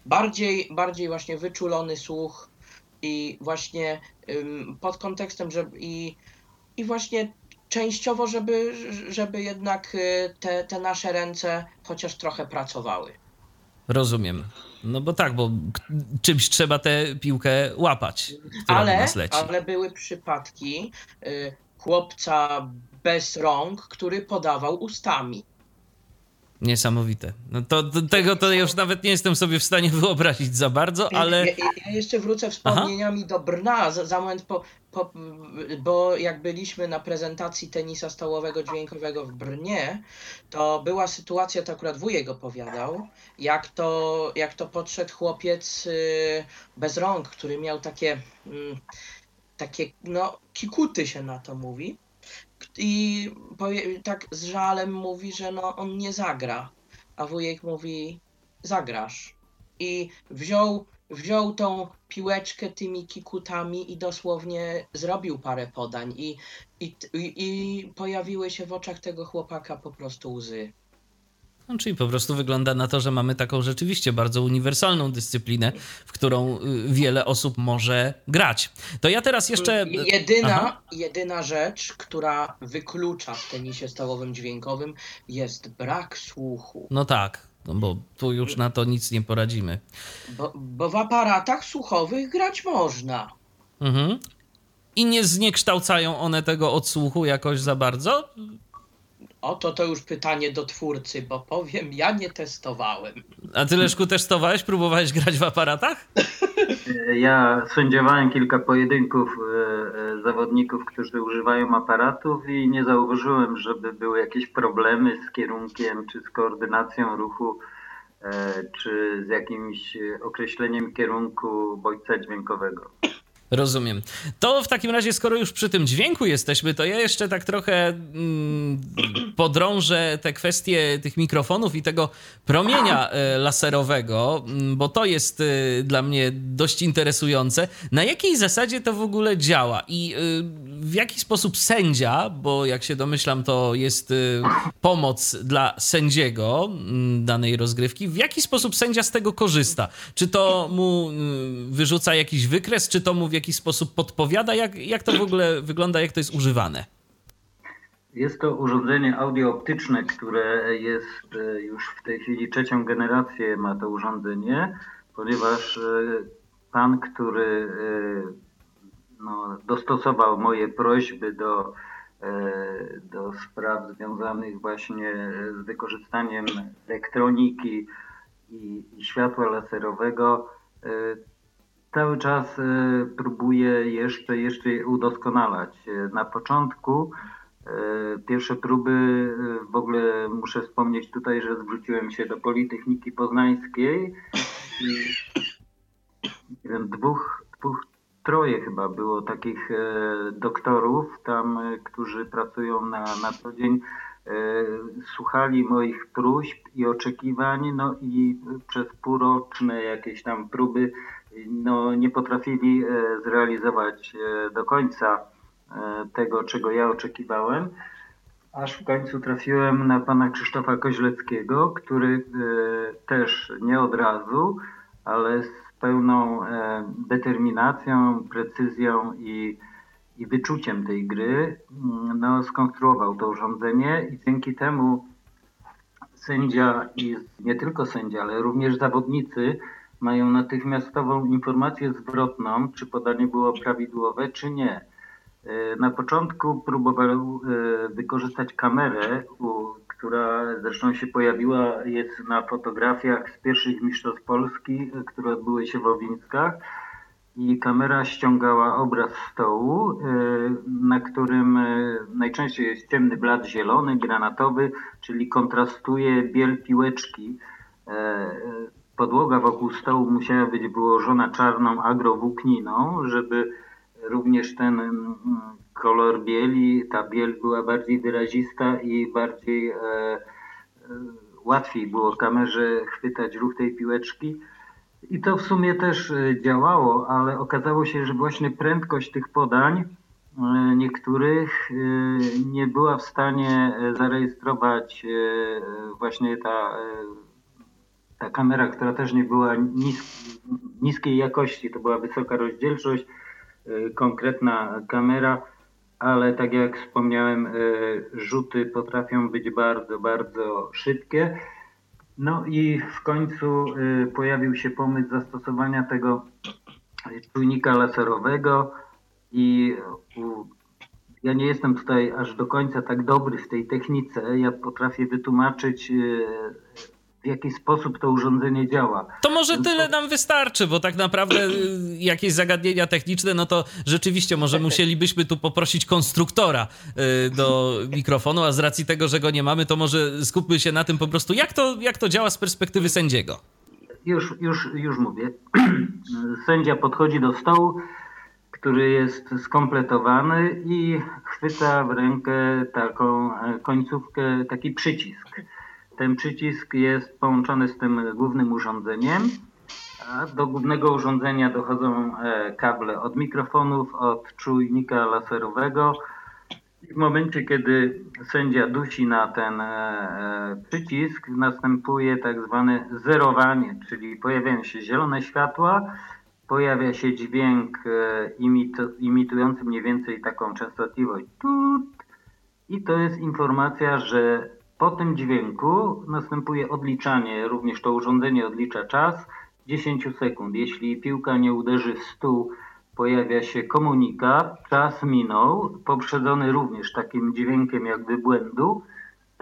Bardziej, bardziej właśnie wyczulony słuch i właśnie ym, pod kontekstem, że i, i właśnie częściowo, żeby, żeby jednak y, te, te nasze ręce chociaż trochę pracowały. Rozumiem. No bo tak, bo czymś trzeba tę piłkę łapać, która ale, do nas leci. ale były przypadki y, chłopca bez rąk, który podawał ustami. Niesamowite. No to, to, tego to już nawet nie jestem sobie w stanie wyobrazić za bardzo, ale. Ja, ja jeszcze wrócę wspomnieniami Aha. do Brna za, za moment, po, po, bo jak byliśmy na prezentacji tenisa stołowego dźwiękowego w Brnie, to była sytuacja, to akurat wujek opowiadał, jak to, jak to podszedł chłopiec y, bez rąk, który miał takie, mm, takie no, kikuty się na to mówi i powie, tak z żalem mówi, że no on nie zagra, a wujek mówi zagrasz. I wziął, wziął tą piłeczkę tymi kikutami i dosłownie zrobił parę podań i, i, i pojawiły się w oczach tego chłopaka po prostu łzy. No, czyli po prostu wygląda na to, że mamy taką rzeczywiście bardzo uniwersalną dyscyplinę, w którą y, wiele osób może grać. To ja teraz jeszcze. Jedyna, jedyna rzecz, która wyklucza w tenisie stołowym dźwiękowym, jest brak słuchu. No tak, no bo tu już na to nic nie poradzimy. Bo, bo w aparatach słuchowych grać można. Mhm. I nie zniekształcają one tego odsłuchu jakoś za bardzo? Oto to już pytanie do twórcy, bo powiem, ja nie testowałem. A ty Leszku testowałeś? Próbowałeś grać w aparatach? Ja sędziowałem kilka pojedynków e, e, zawodników, którzy używają aparatów i nie zauważyłem, żeby były jakieś problemy z kierunkiem, czy z koordynacją ruchu, e, czy z jakimś określeniem kierunku bodźca dźwiękowego. Rozumiem. To w takim razie, skoro już przy tym dźwięku jesteśmy, to ja jeszcze tak trochę mm, podrążę te kwestie tych mikrofonów i tego promienia e, laserowego, mm, bo to jest e, dla mnie dość interesujące. Na jakiej zasadzie to w ogóle działa i e, w jaki sposób sędzia, bo jak się domyślam, to jest pomoc dla sędziego mm, danej rozgrywki, w jaki sposób sędzia z tego korzysta? Czy to mu wyrzuca jakiś wykres, czy to mu jakiś sposób podpowiada? Jak, jak to w ogóle wygląda, jak to jest używane? Jest to urządzenie audiooptyczne, które jest e, już w tej chwili trzecią generację ma to urządzenie, ponieważ e, pan, który e, no, dostosował moje prośby do, do spraw związanych właśnie z wykorzystaniem elektroniki i, i światła laserowego, cały czas e, próbuję jeszcze, jeszcze udoskonalać. E, na początku e, pierwsze próby, w ogóle muszę wspomnieć tutaj, że zwróciłem się do Politechniki Poznańskiej i dwóch, dwóch, troje chyba było takich doktorów tam, którzy pracują na, na co dzień słuchali moich próśb i oczekiwań, no i przez półroczne jakieś tam próby no, nie potrafili e, zrealizować e, do końca e, tego, czego ja oczekiwałem, aż w końcu trafiłem na pana Krzysztofa Koźleckiego, który też nie od razu, ale z pełną determinacją, precyzją i, i wyczuciem tej gry mm, no, skonstruował to urządzenie i dzięki temu sędzia i nie tylko sędzia, ale również zawodnicy mają natychmiastową informację zwrotną, czy podanie było prawidłowe, czy nie. E, na początku próbował e, wykorzystać kamerę, która zresztą się pojawiła, jest na fotografiach z pierwszych mistrzostw Polski, e, które odbyły się w Owińskach. I kamera ściągała obraz stołu, na którym najczęściej jest ciemny blat zielony, granatowy, czyli kontrastuje biel piłeczki podłoga wokół stołu musiała być wyłożona czarną agrowłókniną, żeby również ten mm, kolor bieli, ta biel była bardziej wyrazista i bardziej e, e, łatwiej było kamerze chwytać ruch tej piłeczki. I to w sumie też e, działało, ale okazało się, że właśnie prędkość tych podań e, niektórych nie była w stanie zarejestrować właśnie ta ta kamera, która też nie była nis niskiej jakości, to była wysoka rozdzielczość, y, konkretna kamera, ale tak jak wspomniałem, y, rzuty potrafią być bardzo, bardzo szybkie. No i w końcu y, pojawił się pomysł zastosowania tego czujnika laserowego i ja nie jestem tutaj aż do końca tak dobry w tej technice. Ja potrafię wytłumaczyć w jaki sposób to urządzenie działa. To może tyle nam wystarczy, bo tak naprawdę y, jakieś zagadnienia techniczne, no to rzeczywiście może musielibyśmy tu poprosić konstruktora y, do mikrofonu, a z racji tego, że go nie mamy, to może skupmy się na tym po prostu, jak to, jak to działa z perspektywy sędziego. Już, już, już mówię. Sędzia podchodzi do stołu, który jest skompletowany i chwyta w rękę taką e, końcówkę, taki przycisk. Ten przycisk jest połączony z tym głównym urządzeniem. A do głównego urządzenia dochodzą e, kable od mikrofonów, od czujnika laserowego. W momencie, kiedy sędzia dusi na ten e, e, przycisk, następuje tak zwane zerowanie, czyli pojawiają się zielone światła, pojawia się dźwięk imitujący mniej więcej taką częstotliwość tut, i to jest informacja, że po tym dźwięku następuje odliczanie, również to urządzenie odlicza czas 10 sekund. Jeśli piłka nie uderzy w stół, pojawia się komunikat, czas minął, poprzedzony również takim dźwiękiem jakby błędu.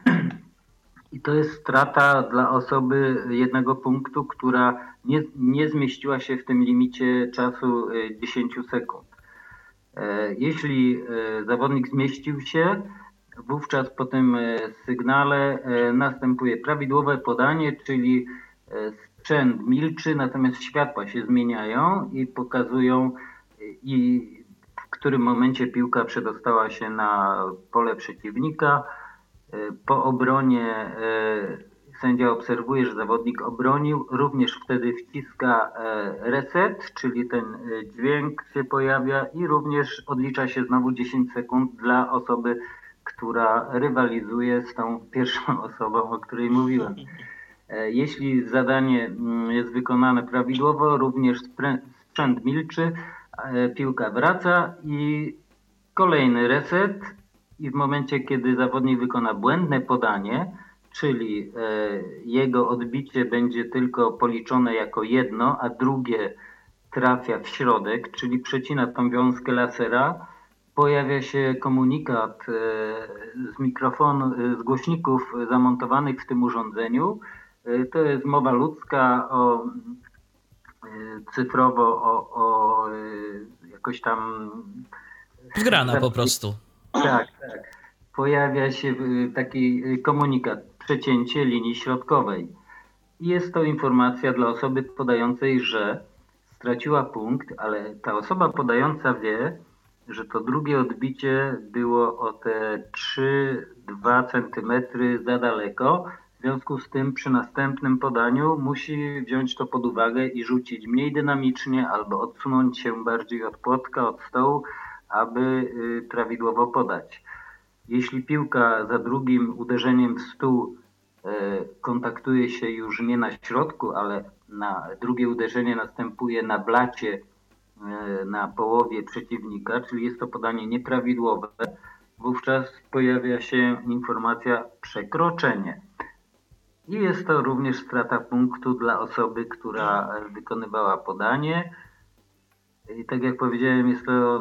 I to jest strata dla osoby jednego punktu, która nie, nie zmieściła się w tym limicie czasu 10 e, sekund. E, jeśli e, zawodnik zmieścił się, Wówczas po tym e, sygnale e, następuje prawidłowe podanie, czyli e, sprzęt milczy, natomiast światła się zmieniają i pokazują, i w którym momencie piłka przedostała się na pole przeciwnika. Po obronie sędzia obserwuje, że zawodnik obronił, również wtedy wciska reset, czyli ten dźwięk się pojawia i również odlicza się znowu 10 sekund dla osoby która rywalizuje z tą pierwszą osobą, o której mówiłem. E, jeśli zadanie mm, jest wykonane prawidłowo, również sprzęt milczy, e, piłka wraca i kolejny reset i w momencie, kiedy zawodnik wykona błędne podanie, czyli e, jego odbicie będzie tylko policzone jako jedno, a drugie trafia w środek, czyli przecina tą wiązkę lasera, pojawia się komunikat e, z mikrofonu, e, z głośników zamontowanych w tym urządzeniu. E, to jest mowa ludzka o cyfrowo, o, o jakoś tam. Zgrana po prostu. Tak, tak. Pojawia się taki komunikat, przecięcie linii środkowej. Jest to informacja dla osoby podającej, że straciła punkt, ale ta osoba podająca wie, że to drugie odbicie było o te 3-2 cm za daleko. W związku z tym przy następnym podaniu musi wziąć to pod uwagę i rzucić mniej dynamicznie albo odsunąć się bardziej od płotka, od stołu, aby y, prawidłowo podać. Jeśli piłka za drugim uderzeniem w stół y, kontaktuje się już nie na środku, ale na drugie uderzenie następuje na blacie na połowie przeciwnika, czyli jest to podanie nieprawidłowe, wówczas pojawia się informacja przekroczenie. I jest to również strata punktu dla osoby, która wykonywała podanie. I tak jak powiedziałem, jest to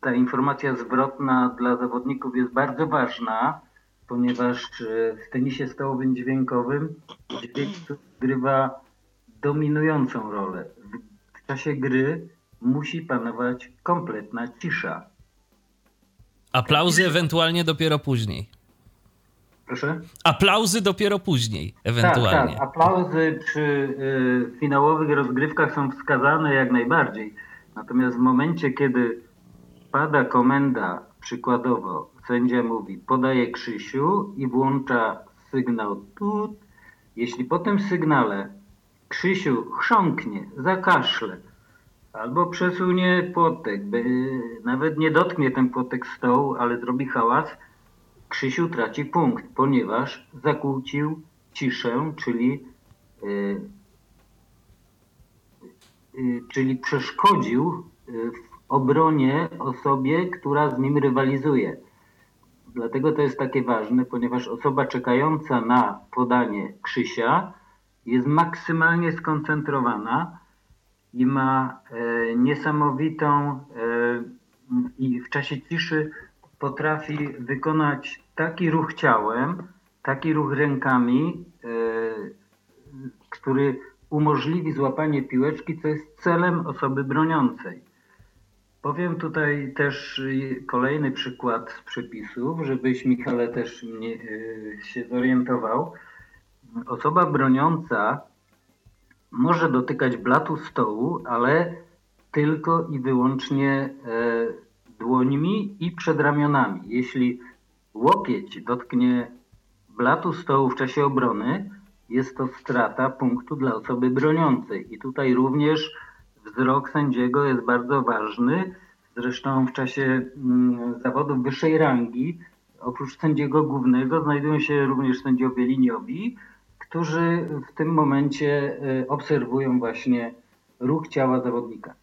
ta informacja zwrotna dla zawodników jest bardzo ważna, ponieważ e, w tenisie stołowym dźwiękowym dźwięk odgrywa dominującą rolę. Czasie gry musi panować kompletna cisza. Aplauzy ewentualnie dopiero później. Proszę? Aplauzy dopiero później, ewentualnie. Tak, tak. Aplauzy przy y, finałowych rozgrywkach są wskazane jak najbardziej. Natomiast w momencie, kiedy pada komenda, przykładowo sędzia mówi podaje Krzysiu i włącza sygnał tu. Jeśli po tym sygnale Krzysiu chrząknie, zakaszle, Albo przesunie płotek, by nawet nie dotknie ten płotek stołu, ale zrobi hałas. Krzysiu traci punkt, ponieważ zakłócił ciszę, czyli, yy, yy, czyli przeszkodził w obronie osobie, która z nim rywalizuje. Dlatego to jest takie ważne, ponieważ osoba czekająca na podanie Krzysia jest maksymalnie skoncentrowana i ma e, niesamowitą e, i w czasie ciszy potrafi wykonać taki ruch ciałem, taki ruch rękami, e, który umożliwi złapanie piłeczki, co jest celem osoby broniącej. Powiem tutaj też kolejny przykład z przepisów, żebyś Michale też mnie, się zorientował. Osoba broniąca może dotykać blatu stołu, ale tylko i wyłącznie e, dłońmi i przedramionami. Jeśli łokieć dotknie blatu stołu w czasie obrony, jest to strata punktu dla osoby broniącej. I tutaj również wzrok sędziego jest bardzo ważny. Zresztą w czasie mm, zawodów wyższej rangi, oprócz sędziego głównego, znajdują się również sędziowie liniowi, którzy w tym momencie e, obserwują właśnie ruch ciała zawodnika.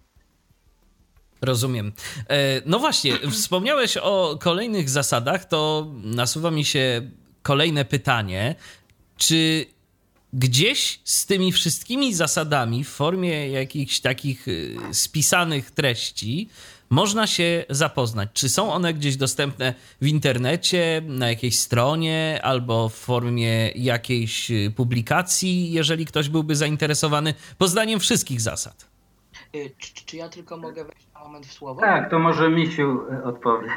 Rozumiem. E, no właśnie, wspomniałeś o kolejnych zasadach, to nasuwa mi się kolejne pytanie. Czy gdzieś z tymi wszystkimi zasadami w formie jakichś takich e, spisanych treści można się zapoznać. Czy są one gdzieś dostępne w internecie, na jakiejś stronie albo w formie jakiejś y, publikacji, jeżeli ktoś byłby zainteresowany poznaniem wszystkich zasad? Y, czy, czy ja tylko mogę wejść na moment w słowo? Tak, to może Misiu y, odpowie.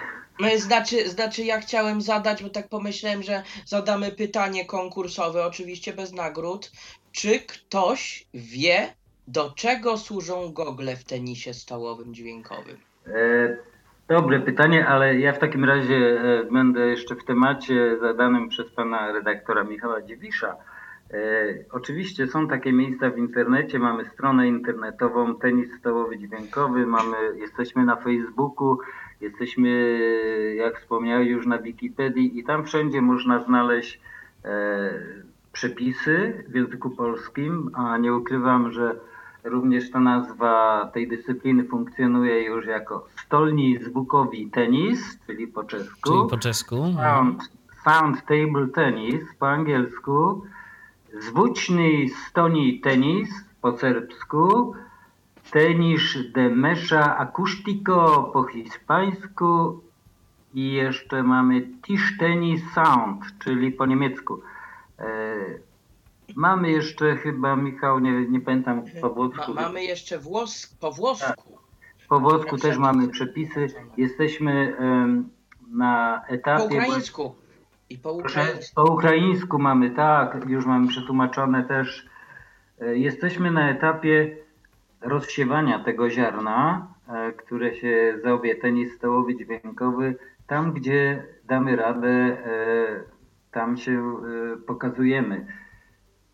No, znaczy, znaczy, ja chciałem zadać, bo tak pomyślałem, że zadamy pytanie konkursowe, oczywiście bez nagród. Czy ktoś wie, do czego służą gogle w tenisie stołowym dźwiękowym? E, dobre pytanie, ale ja w takim razie e, będę jeszcze w temacie zadanym przez pana redaktora Michała Dziewisza. E, oczywiście są takie miejsca w internecie, mamy stronę internetową Tenis Stołowy Dźwiękowy, mamy, jesteśmy na Facebooku, jesteśmy, jak wspomniałem, już na Wikipedii i tam wszędzie można znaleźć przepisy w języku polskim, a nie ukrywam, że Również ta nazwa tej dyscypliny funkcjonuje już jako stolni zvukowi tenis, czyli po czesku. Czyli po czesku. Sound, sound table tennis po angielsku. Zvučný stoni tenis po serbsku. Tenis de mesza acústico po hiszpańsku. I jeszcze mamy Tischtennis Sound, czyli po niemiecku. Mamy jeszcze chyba, Michał, nie, nie pamiętam po włosku. Ma, mamy jeszcze włos, po włosku. Tak. Po włosku też mamy przepisy. Jesteśmy um, na etapie... Po ukraińsku. I po ukraińsku. Po ukraińsku mamy, tak, już mamy przetłumaczone też. E, jesteśmy na etapie rozsiewania tego ziarna, e, które się zowie tenis stołowy dźwiękowy. Tam, gdzie damy radę, e, tam się pokazujemy.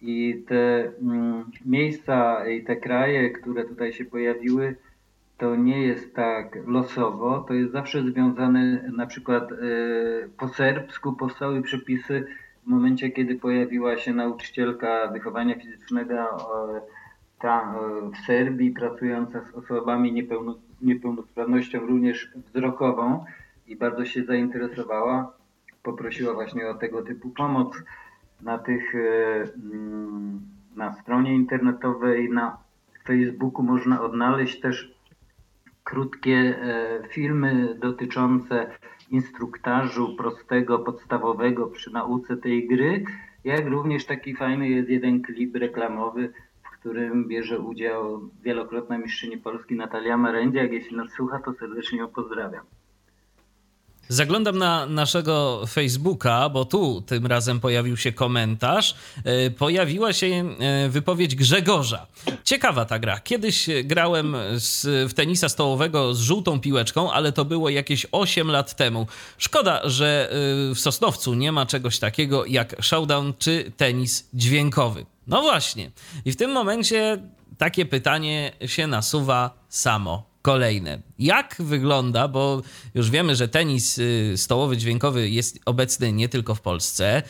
I te mm, miejsca i te kraje, które tutaj się pojawiły, to nie jest tak losowo, to jest zawsze związane, na przykład e, po serbsku powstały przepisy w momencie, kiedy pojawiła się nauczycielka wychowania fizycznego ta, e, w Serbii, pracująca z osobami z niepełnosprawnością również wzrokową i bardzo się zainteresowała. Poprosiła właśnie o tego typu pomoc na tych, e, mm, na stronie internetowej, na Facebooku można odnaleźć też krótkie e, filmy dotyczące instruktażu prostego, podstawowego przy nauce tej gry, jak również taki fajny jest jeden klip reklamowy, w którym bierze udział wielokrotna mistrzyni Polski Natalia Marędziak. Jeśli nas słucha, to serdecznie ją pozdrawiam. Zaglądam na naszego Facebooka, bo tu tym razem pojawił się komentarz. E, pojawiła się e, wypowiedź Grzegorza. Ciekawa ta gra. Kiedyś grałem z, w tenisa stołowego z żółtą piłeczką, ale to było jakieś 8 lat temu. Szkoda, że e, w Sosnowcu nie ma czegoś takiego jak showdown czy tenis dźwiękowy. No właśnie. I w tym momencie takie pytanie się nasuwa samo kolejne. Jak wygląda, bo już wiemy, że tenis y, stołowy dźwiękowy jest obecny nie tylko w Polsce.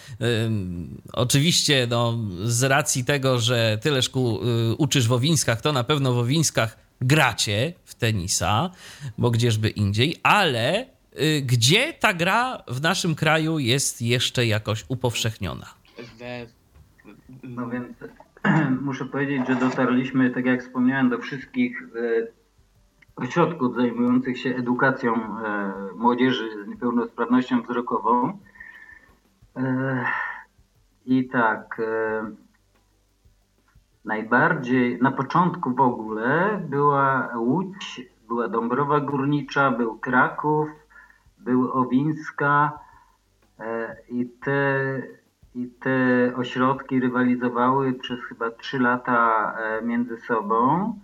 Oczywiście no, z racji tego, że tyle szkół y, uczysz w Owińskach, to na pewno w Owińskach gracie w tenisa, bo gdzieżby indziej, ale gdzie ta gra w naszym kraju jest jeszcze jakoś upowszechniona? No więc muszę powiedzieć, że dotarliśmy, tak jak wspomniałem, do wszystkich ośrodków zajmujących się edukacją e, młodzieży z niepełnosprawnością wzrokową. E, I tak, e, najbardziej, na początku w ogóle była Łódź, była Dąbrowa Górnicza, był Kraków, był Owińska i te, i te ośrodki rywalizowały przez chyba trzy lata między sobą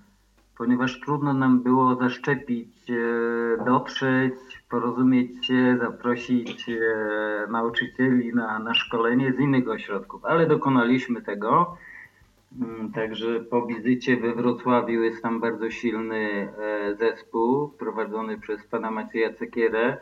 ponieważ trudno nam było zaszczepić, e, dotrzeć, porozumieć się, zaprosić e, nauczycieli na, na szkolenie z innych ośrodków, ale dokonaliśmy tego. Mm, także po wizycie we Wrocławiu jest tam bardzo silny e, zespół prowadzony przez pana Macieja Cekierę,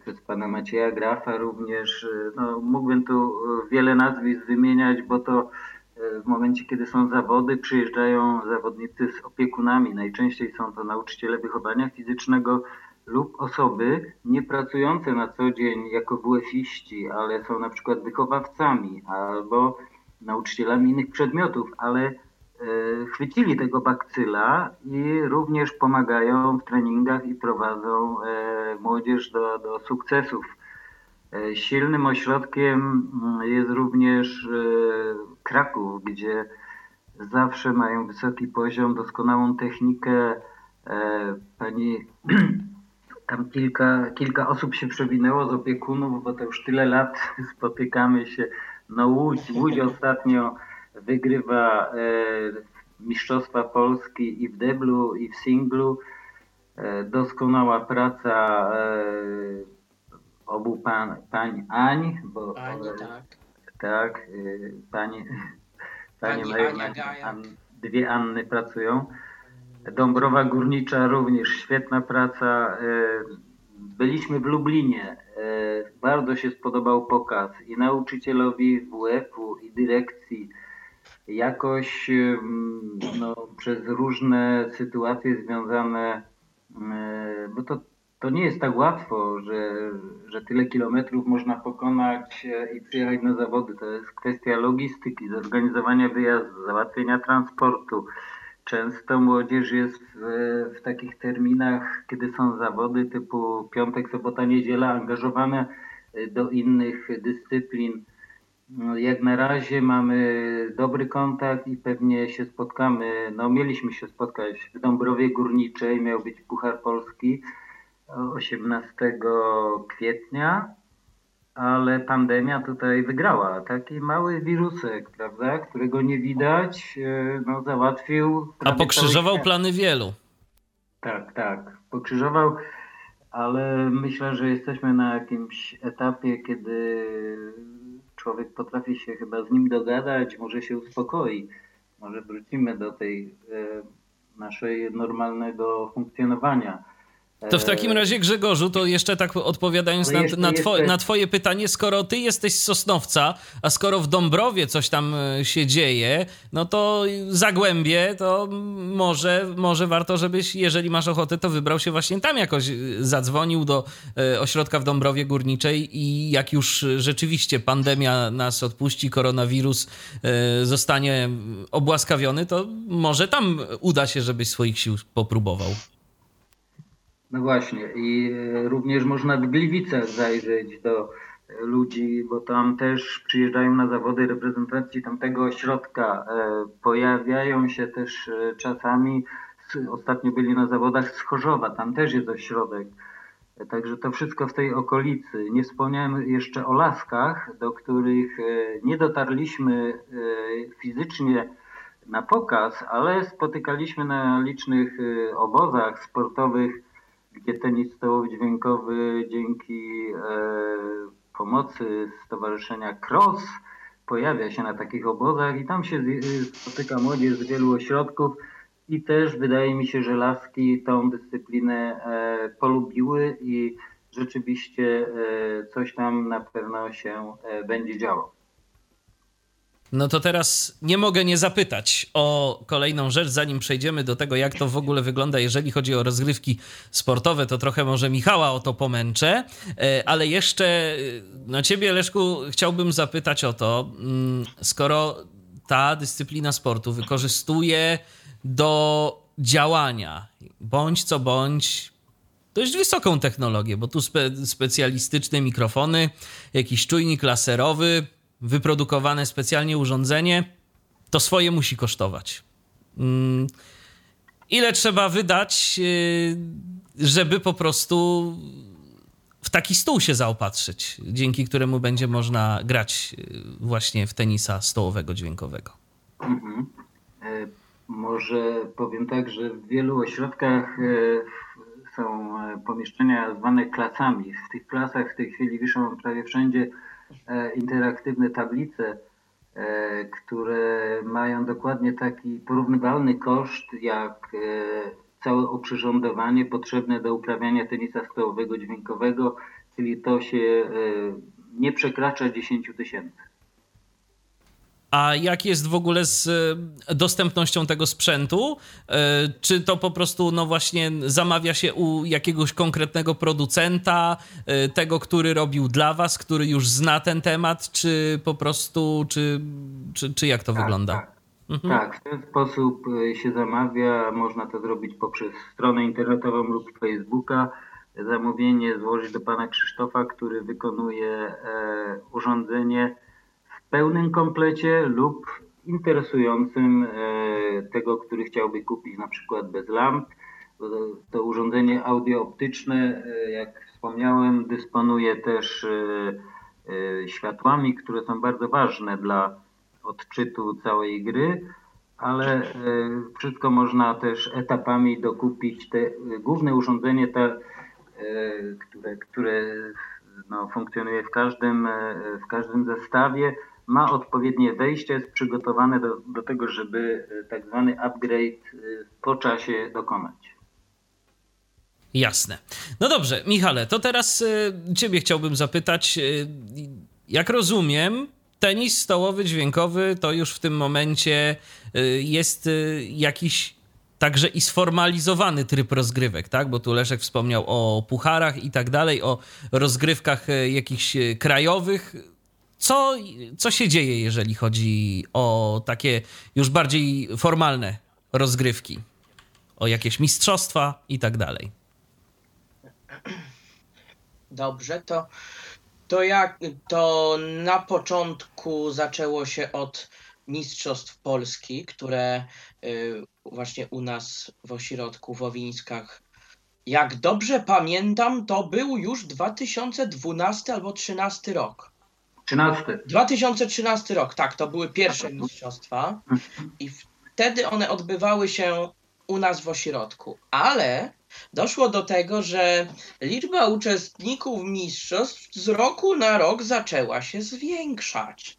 przez pana Macieja Grafa również. No, mógłbym tu wiele nazwisk wymieniać, bo to w momencie, kiedy są zawody, przyjeżdżają zawodnicy z opiekunami. Najczęściej są to nauczyciele wychowania fizycznego lub osoby nie pracujące na co dzień jako WF-iści, ale są na przykład wychowawcami albo nauczycielami innych przedmiotów, ale e, chwycili tego bakcyla i również pomagają w treningach i prowadzą e, młodzież do, do sukcesów silnym ośrodkiem mm, jest również e, Kraków, gdzie zawsze mają wysoki poziom, doskonałą technikę. E, pani, tam kilka, kilka osób się przewinęło z opiekunów, bo to już tyle lat spotykamy się. No Łódź, Łódź ostatnio wygrywa Mistrzostwa Polski i w deblu, i w singlu. Doskonała praca obu pan, pań Ań, bo Ani, tak. tak, y, panie, panie Pani mają Ania. An, dwie Anny pracują. Dąbrowa Górnicza również świetna praca. Y, Byliśmy w Lublinie. Bardzo się spodobał pokaz i nauczycielowi WF-u i dyrekcji. Jakoś no, przez różne sytuacje związane, bo to to nie jest tak łatwo, że, że tyle kilometrów można pokonać i przyjechać na zawody. To jest kwestia logistyki, zorganizowania wyjazdu, załatwienia transportu. Często młodzież jest w, w takich terminach, kiedy są zawody typu piątek, sobota, niedziela, angażowane do innych dyscyplin. Jak na razie mamy dobry kontakt i pewnie się spotkamy. No, mieliśmy się spotkać w Dąbrowie Górniczej, miał być Puchar Polski 18 kwietnia, ale pandemia tutaj wygrała. Taki mały wirusek, prawda, którego nie widać, e, no, załatwił. A pokrzyżował plany wielu. Tak, tak, pokrzyżował, ale myślę, że jesteśmy na jakimś etapie, kiedy człowiek potrafi się chyba z nim dogadać, może się uspokoi. Może wrócimy do tej e, naszej normalnego funkcjonowania. To w takim razie, Grzegorzu, to jeszcze tak odpowiadając No na, jeszcze- na, two, jeszcze- na Twoje pytanie, skoro Ty jesteś z Sosnowca, a skoro w Dąbrowie coś tam e, się dzieje, no to Zagłębie, to może, może warto, żebyś, jeżeli masz ochotę, to wybrał się właśnie tam jakoś, e, zadzwonił do e, ośrodka w Dąbrowie Górniczej i jak już rzeczywiście pandemia nas odpuści, koronawirus zostanie obłaskawiony, to może tam uda się, żebyś swoich sił popróbował. No właśnie i e, również można w Gliwicach zajrzeć do e, ludzi, bo tam też przyjeżdżają na zawody reprezentacji tamtego ośrodka. E, Pojawiają się też czasami, ostatnio byli na zawodach z Chorzowa, tam też jest ośrodek. Także to wszystko w tej okolicy. Nie wspomniałem jeszcze o laskach, do których nie dotarliśmy fizycznie na pokaz, ale spotykaliśmy na licznych obozach sportowych gdzie tenis stołowo-dźwiękowy dzięki e, pomocy Stowarzyszenia Cross pojawia się na takich obozach i tam się spotyka młodzież z wielu ośrodków i też wydaje mi się, że laski tą dyscyplinę e, polubiły i rzeczywiście e, coś tam na pewno się będzie działo. No to teraz nie mogę nie zapytać o kolejną rzecz, zanim przejdziemy do tego, jak to w ogóle wygląda, jeżeli chodzi o rozgrywki sportowe, to trochę może Michała o to pomęczę, e, ale jeszcze no ciebie, Leszku, chciałbym zapytać o to, mm, skoro ta dyscyplina sportu wykorzystuje do działania, bądź co bądź, dość wysoką technologię, bo tu spe specjalistyczne mikrofony, jakiś czujnik laserowy, wyprodukowane specjalnie urządzenie, to swoje musi kosztować. Mm, ile trzeba wydać, y, żeby po prostu w taki stół się zaopatrzyć, dzięki któremu będzie można grać y, właśnie w tenisa stołowego dźwiękowego? Mhm. E, może powiem tak, że w wielu ośrodkach e, są e, pomieszczenia zwane klasami. W tych klasach w tej chwili wiszą prawie wszędzie interaktywne tablice, które mają dokładnie taki porównywalny koszt jak całe oprzyrządowanie potrzebne do uprawiania tenisa stołowego dźwiękowego, czyli to się nie przekracza 10 tysięcy. A jak jest w ogóle z e, dostępnością tego sprzętu? E, czy to po prostu, no właśnie, zamawia się u jakiegoś konkretnego producenta, e, tego, który robił dla was, który już zna ten temat, czy po prostu, czy, czy, czy jak to tak, wygląda? Tak. Mhm. tak, w ten sposób się zamawia. Można to zrobić poprzez stronę internetową lub Facebooka. Zamówienie złożyć do pana Krzysztofa, który wykonuje urządzenie pełnym komplecie lub interesującym e, tego, który chciałby kupić na przykład bez lamp. To urządzenie audio-optyczne, e, jak wspomniałem, dysponuje też e, światłami, które są bardzo ważne dla odczytu całej gry, ale wszystko można też etapami dokupić. Te główne urządzenie, te, które, które no, funkcjonuje w każdym, w każdym zestawie, ma odpowiednie wejście, jest przygotowane do, do tego, żeby e, tak zwany upgrade e, po czasie dokonać. Jasne. No dobrze, Michale, to teraz e, Ciebie chciałbym zapytać. Jak rozumiem, tenis stołowy, dźwiękowy to już w tym momencie jest jakiś także i sformalizowany tryb rozgrywek, tak? Bo tu Leszek wspomniał o pucharach i tak dalej, o rozgrywkach jakichś krajowych co, co się dzieje, jeżeli chodzi o takie już bardziej formalne rozgrywki? O jakieś mistrzostwa i tak dalej. Dobrze, to, to jak to na początku zaczęło się od Mistrzostw Polski, które y, właśnie u nas w ośrodku w Owińskach, jak dobrze pamiętam, to był już 2012 albo 2013 rok. 13. 2013 rok, tak, to były pierwsze mistrzostwa i wtedy one odbywały się u nas w ośrodku, ale doszło do tego, że liczba uczestników mistrzostw z roku na rok zaczęła się zwiększać.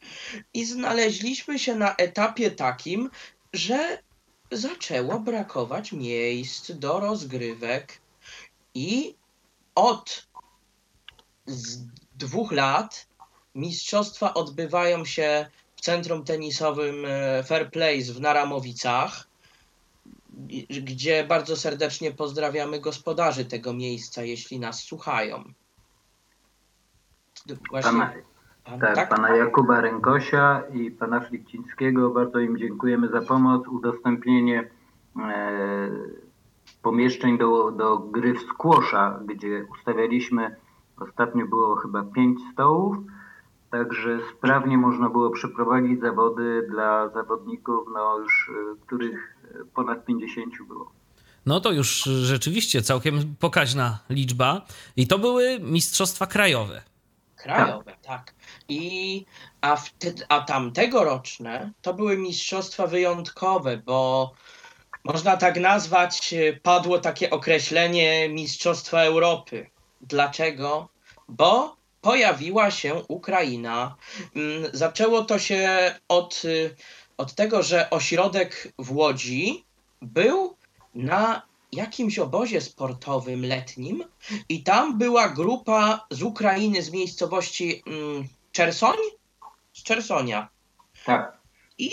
I znaleźliśmy się na etapie takim, że zaczęło brakować miejsc do rozgrywek i od dwóch lat mistrzostwa odbywają się w centrum tenisowym e, Fair Place w Naramowicach, gdzie bardzo serdecznie pozdrawiamy gospodarzy tego miejsca, jeśli nas słuchają. Właśnie, pana, pan, tak, tak, pana Jakuba Rękosia i pana Flikcińskiego. Bardzo im dziękujemy za pomoc, udostępnienie e, pomieszczeń do, do gry w skłosza, gdzie ustawialiśmy, ostatnio było chyba pięć stołów, Także sprawnie można było przeprowadzić zawody dla zawodników, no już e, których e, ponad 50 było. No to już rzeczywiście całkiem pokaźna liczba. I to były mistrzostwa krajowe. Krajowe, tak. tak. I, a, wtedy, a tamtegoroczne to były mistrzostwa wyjątkowe, bo można tak nazwać, e, padło takie określenie Mistrzostwa Europy. Dlaczego? Bo pojawiła się Ukraina. Mm, zaczęło to się od, y, od tego, że ośrodek w Łodzi był na jakimś obozie sportowym letnim i tam była grupa z Ukrainy, z miejscowości mm, Czersoń? Z Czersonia. Tak. I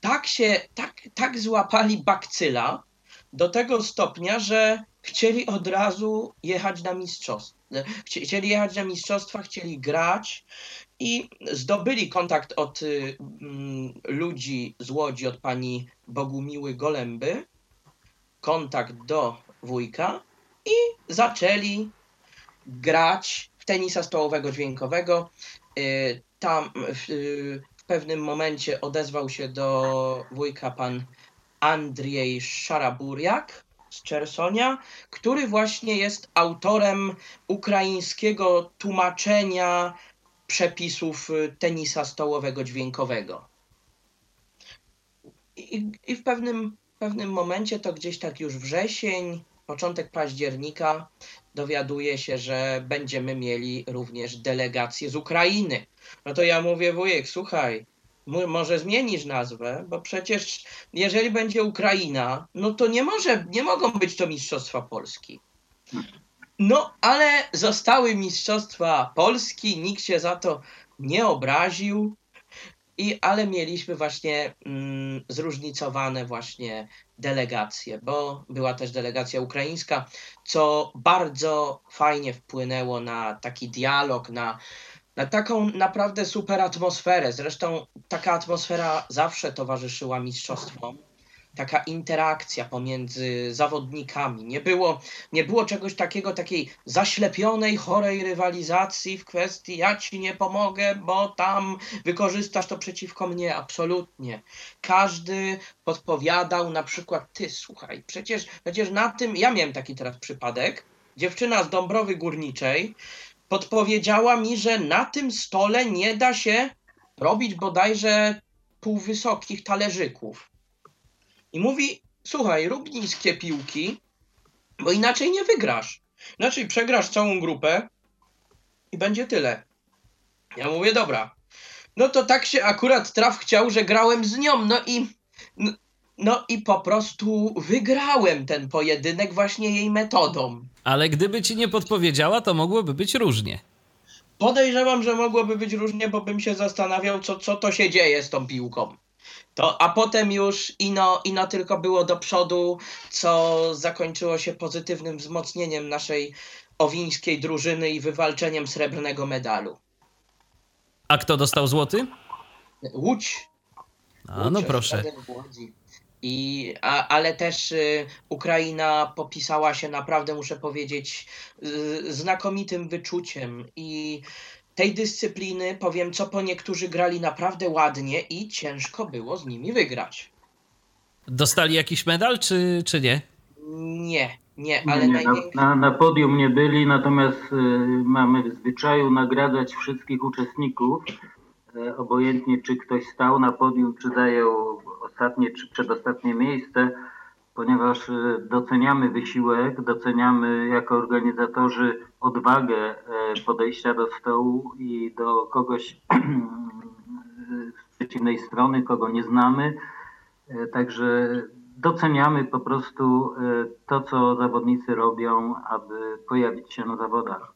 tak się, tak, tak złapali bakcyla do tego stopnia, że chcieli od razu jechać na mistrzostwa. Chcieli jechać na mistrzostwa, chcieli grać i zdobyli kontakt od y, mm, ludzi z Łodzi, od pani Bogumiły Golęby, kontakt do wujka i zaczęli grać w tenisa stołowego dźwiękowego. Y, Tam y, w pewnym momencie odezwał się do wujka pan Andrzej Szaraburiak z Czersonia, który właśnie jest autorem ukraińskiego tłumaczenia przepisów y, tenisa stołowego dźwiękowego. I, i w pewnym, pewnym momencie, to gdzieś tak już wrzesień, początek października, dowiaduje się, że będziemy mieli również delegację z Ukrainy. No to ja mówię, wujek, słuchaj, może zmienisz nazwę, bo przecież jeżeli będzie Ukraina, no to nie może, nie mogą być to Mistrzostwa Polski. No, ale zostały Mistrzostwa Polski, nikt się za to nie obraził. I, ale mieliśmy właśnie mm, zróżnicowane właśnie delegacje, bo była też delegacja ukraińska, co bardzo fajnie wpłynęło na taki dialog, na, na taką naprawdę super atmosferę. Zresztą taka atmosfera zawsze towarzyszyła mistrzostwom. Taka interakcja pomiędzy zawodnikami. Nie było, nie było czegoś takiego, takiej zaślepionej, chorej rywalizacji w kwestii ja ci nie pomogę, bo tam wykorzystasz to przeciwko mnie. Absolutnie. Każdy podpowiadał na przykład ty, słuchaj, przecież, przecież na tym, ja miałem taki teraz przypadek, dziewczyna z Dąbrowy Górniczej podpowiedziała mi, że na tym stole nie da się robić bodajże półwysokich talerzyków. I mówi, słuchaj, rób niskie piłki, bo inaczej nie wygrasz. Inaczej przegrasz całą grupę i będzie tyle. Ja mówię, dobra. No to tak się akurat traf chciał, że grałem z nią, no i no, no i po prostu wygrałem ten pojedynek właśnie jej metodą. Ale gdyby ci nie podpowiedziała, to mogłoby być różnie. Podejrzewam, że mogłoby być różnie, bo bym się zastanawiał, co, co to się dzieje z tą piłką. To, a potem już ino, ino tylko było do przodu, co zakończyło się pozytywnym wzmocnieniem naszej owińskiej drużyny i wywalczeniem srebrnego medalu. A kto dostał złoty? Łódź. A no Łódź, proszę. Stadion w Łodzi. I, a, ale też y, Ukraina popisała się naprawdę, muszę powiedzieć, y, znakomitym wyczuciem i tej dyscypliny, powiem co, po niektórzy grali naprawdę ładnie i ciężko było z nimi wygrać. Dostali jakiś medal, czy, czy nie? Nie, nie, ale nie, nie, na, największy... na, na podium nie byli, natomiast y, mamy w zwyczaju nagradzać wszystkich uczestników, y, obojętnie czy ktoś stał na podium, czy zajął ostatnie, czy przedostatnie miejsce, ponieważ y, doceniamy wysiłek, doceniamy jako organizatorzy odwagę y, podejścia do stołu i do kogoś z przeciwnej strony, kogo nie znamy. E, Także doceniamy po prostu e, to, co zawodnicy robią, aby pojawić się na zawodach.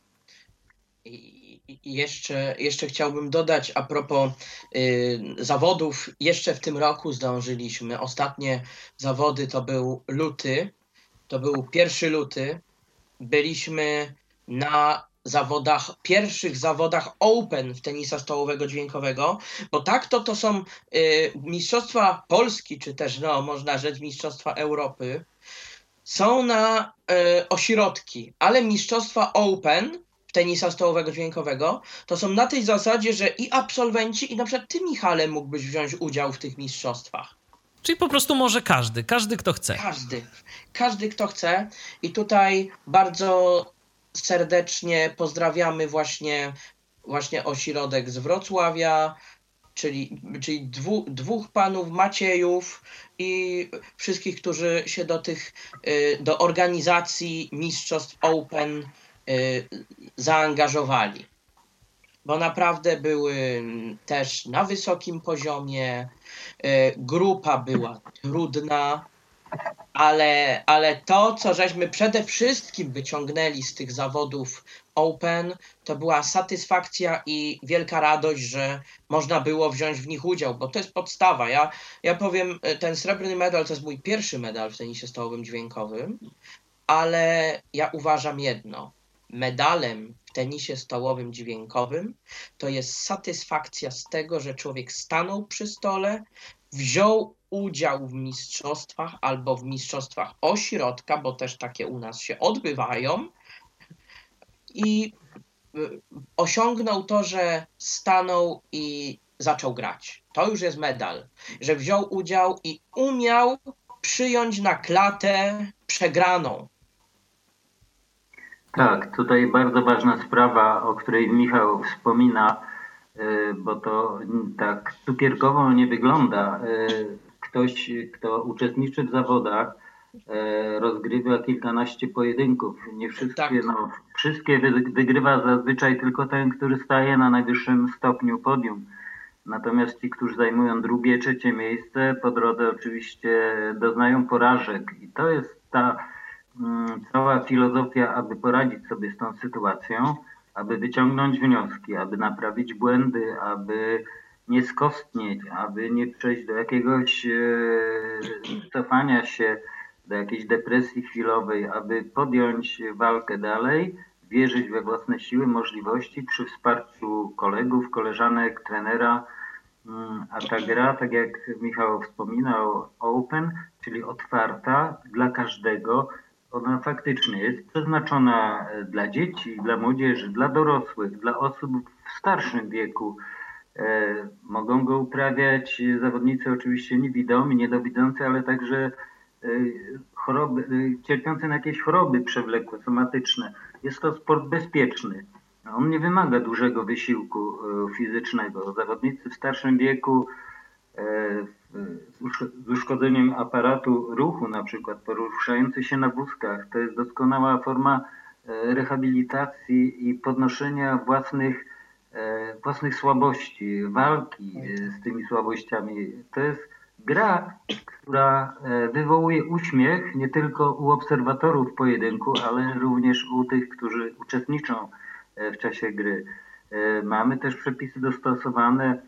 I jeszcze, jeszcze chciałbym dodać a propos y, zawodów. Jeszcze w tym roku zdążyliśmy. Ostatnie zawody to był luty. To był pierwszy luty. Byliśmy na zawodach, pierwszych zawodach Open w tenisa stołowego dźwiękowego, bo tak to to są y, mistrzostwa Polski, czy też no, można rzec mistrzostwa Europy. Są na y, ośrodki, ale mistrzostwa Open tenisa stołowego dźwiękowego, to są na tej zasadzie, że i absolwenci, i na przykład ty, Michale, mógłbyś wziąć udział w tych mistrzostwach. Czyli po prostu może każdy, każdy kto chce. Każdy, każdy kto chce. I tutaj bardzo serdecznie pozdrawiamy właśnie, właśnie ośrodek z Wrocławia, czyli, czyli dwu, dwóch panów Maciejów i wszystkich, którzy się do tych, y, do organizacji mistrzostw Open zaangażowali. Bo naprawdę były też na wysokim poziomie. y, Grupa była trudna, ale, ale to, co żeśmy przede wszystkim wyciągnęli z tych zawodów Open, to była satysfakcja i wielka radość, że można było wziąć w nich udział, bo to jest podstawa. Ja, ja powiem, ten srebrny medal to jest mój pierwszy medal w tenisie stołowym dźwiękowym, ale ja uważam jedno. Medalem w tenisie stołowym dźwiękowym to jest satysfakcja z tego, że człowiek stanął przy stole, wziął udział w mistrzostwach albo w mistrzostwach ośrodka, bo też takie u nas się odbywają i y, osiągnął to, że stanął i zaczął grać. To już jest medal, że wziął udział i umiał przyjąć na klatę przegraną. Tak, tutaj bardzo ważna sprawa, o której Michał wspomina, y, bo to tak cukierkowo nie wygląda. Y, ktoś, kto uczestniczy w zawodach, e, rozgrywa kilkanaście pojedynków. Nie wszystkie, tak. no, wszystkie wygrywa zazwyczaj tylko ten, który staje na najwyższym stopniu podium. Natomiast ci, którzy zajmują drugie, trzecie miejsce, po drodze oczywiście doznają porażek. I to jest ta cała filozofia, aby poradzić sobie z tą sytuacją, aby wyciągnąć wnioski, aby naprawić błędy, aby nie skostnieć, aby nie przejść do jakiegoś e, cofania się, do jakiejś depresji chwilowej, aby podjąć walkę dalej, wierzyć we własne siły, możliwości przy wsparciu kolegów, koleżanek, trenera. Mm, a ta gra, tak jak Michał wspominał, open, czyli otwarta dla każdego, ona faktycznie jest przeznaczona dla dzieci, dla młodzieży, dla dorosłych, dla osób w starszym wieku. E, mogą go uprawiać zawodnicy oczywiście niewidomi, niedowidzący, ale także e, choroby, e, cierpiący na jakieś choroby przewlekłe, somatyczne. Jest to sport bezpieczny. On nie wymaga dużego wysiłku fizycznego. Zawodnicy w starszym wieku z uszkodzeniem aparatu ruchu, na przykład poruszający się na wózkach, to jest doskonała forma rehabilitacji i podnoszenia własnych E, własnych słabości, walki e, z tymi słabościami. To jest gra, która e, wywołuje uśmiech nie tylko u obserwatorów pojedynku, ale również u tych, którzy uczestniczą w czasie gry. Mamy też przepisy dostosowane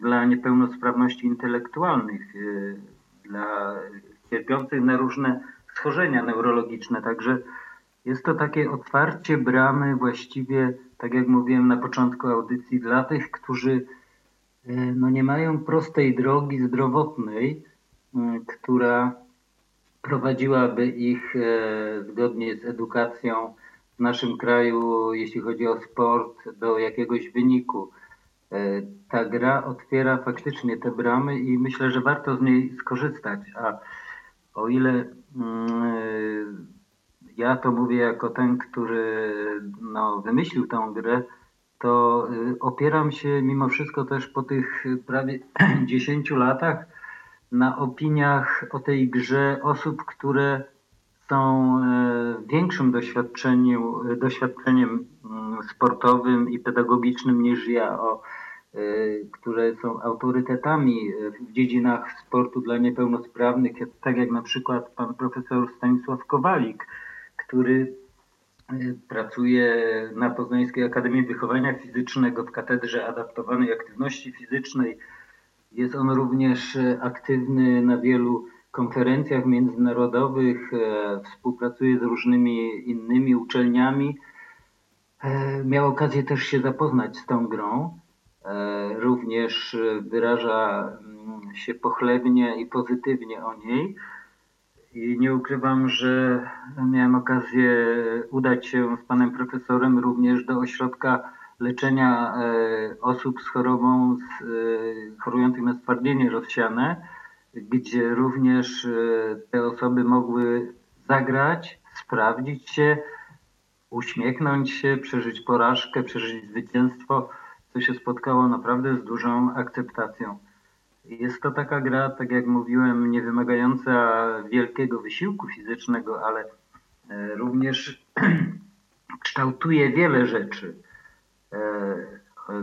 dla niepełnosprawności intelektualnych, dla cierpiących na różne schorzenia neurologiczne. Także jest to takie otwarcie bramy właściwie tak jak mówiłem na początku audycji, dla tych, którzy e, no nie mają prostej drogi zdrowotnej, która prowadziłaby ich zgodnie z edukacją w naszym kraju, jeśli chodzi o sport, do jakiegoś wyniku. E, ta gra otwiera faktycznie te bramy i myślę, że warto z niej skorzystać. A o ile ja to mówię jako ten, który no, wymyślił tę grę, to y, opieram się mimo wszystko też po tych prawie 10 latach na opiniach o tej grze osób, które są e, większym doświadczeniem mm, sportowym i pedagogicznym niż ja, o, e, które są autorytetami w dziedzinach sportu dla niepełnosprawnych, tak jak na przykład pan profesor Stanisław Kowalik, który e, pracuje na Poznańskiej Akademii Wychowania Fizycznego w Katedrze Adaptowanej Aktywności Fizycznej. Jest on również aktywny na wielu konferencjach międzynarodowych, współpracuje z różnymi innymi uczelniami. Miał okazję też się zapoznać z tą grą. Również wyraża mm, się pochlebnie i pozytywnie o niej. I nie ukrywam, że miałem okazję udać się z panem profesorem również do ośrodka leczenia e, osób z chorobą, z, e, chorujących na stwardnienie rozsiane, gdzie również e, te osoby mogły zagrać, sprawdzić się, uśmiechnąć się, przeżyć porażkę, przeżyć zwycięstwo, co się spotkało naprawdę z dużą akceptacją. Jest to taka gra, tak jak mówiłem, nie wymagająca wielkiego wysiłku fizycznego, ale e, również kształtuje wiele rzeczy. E,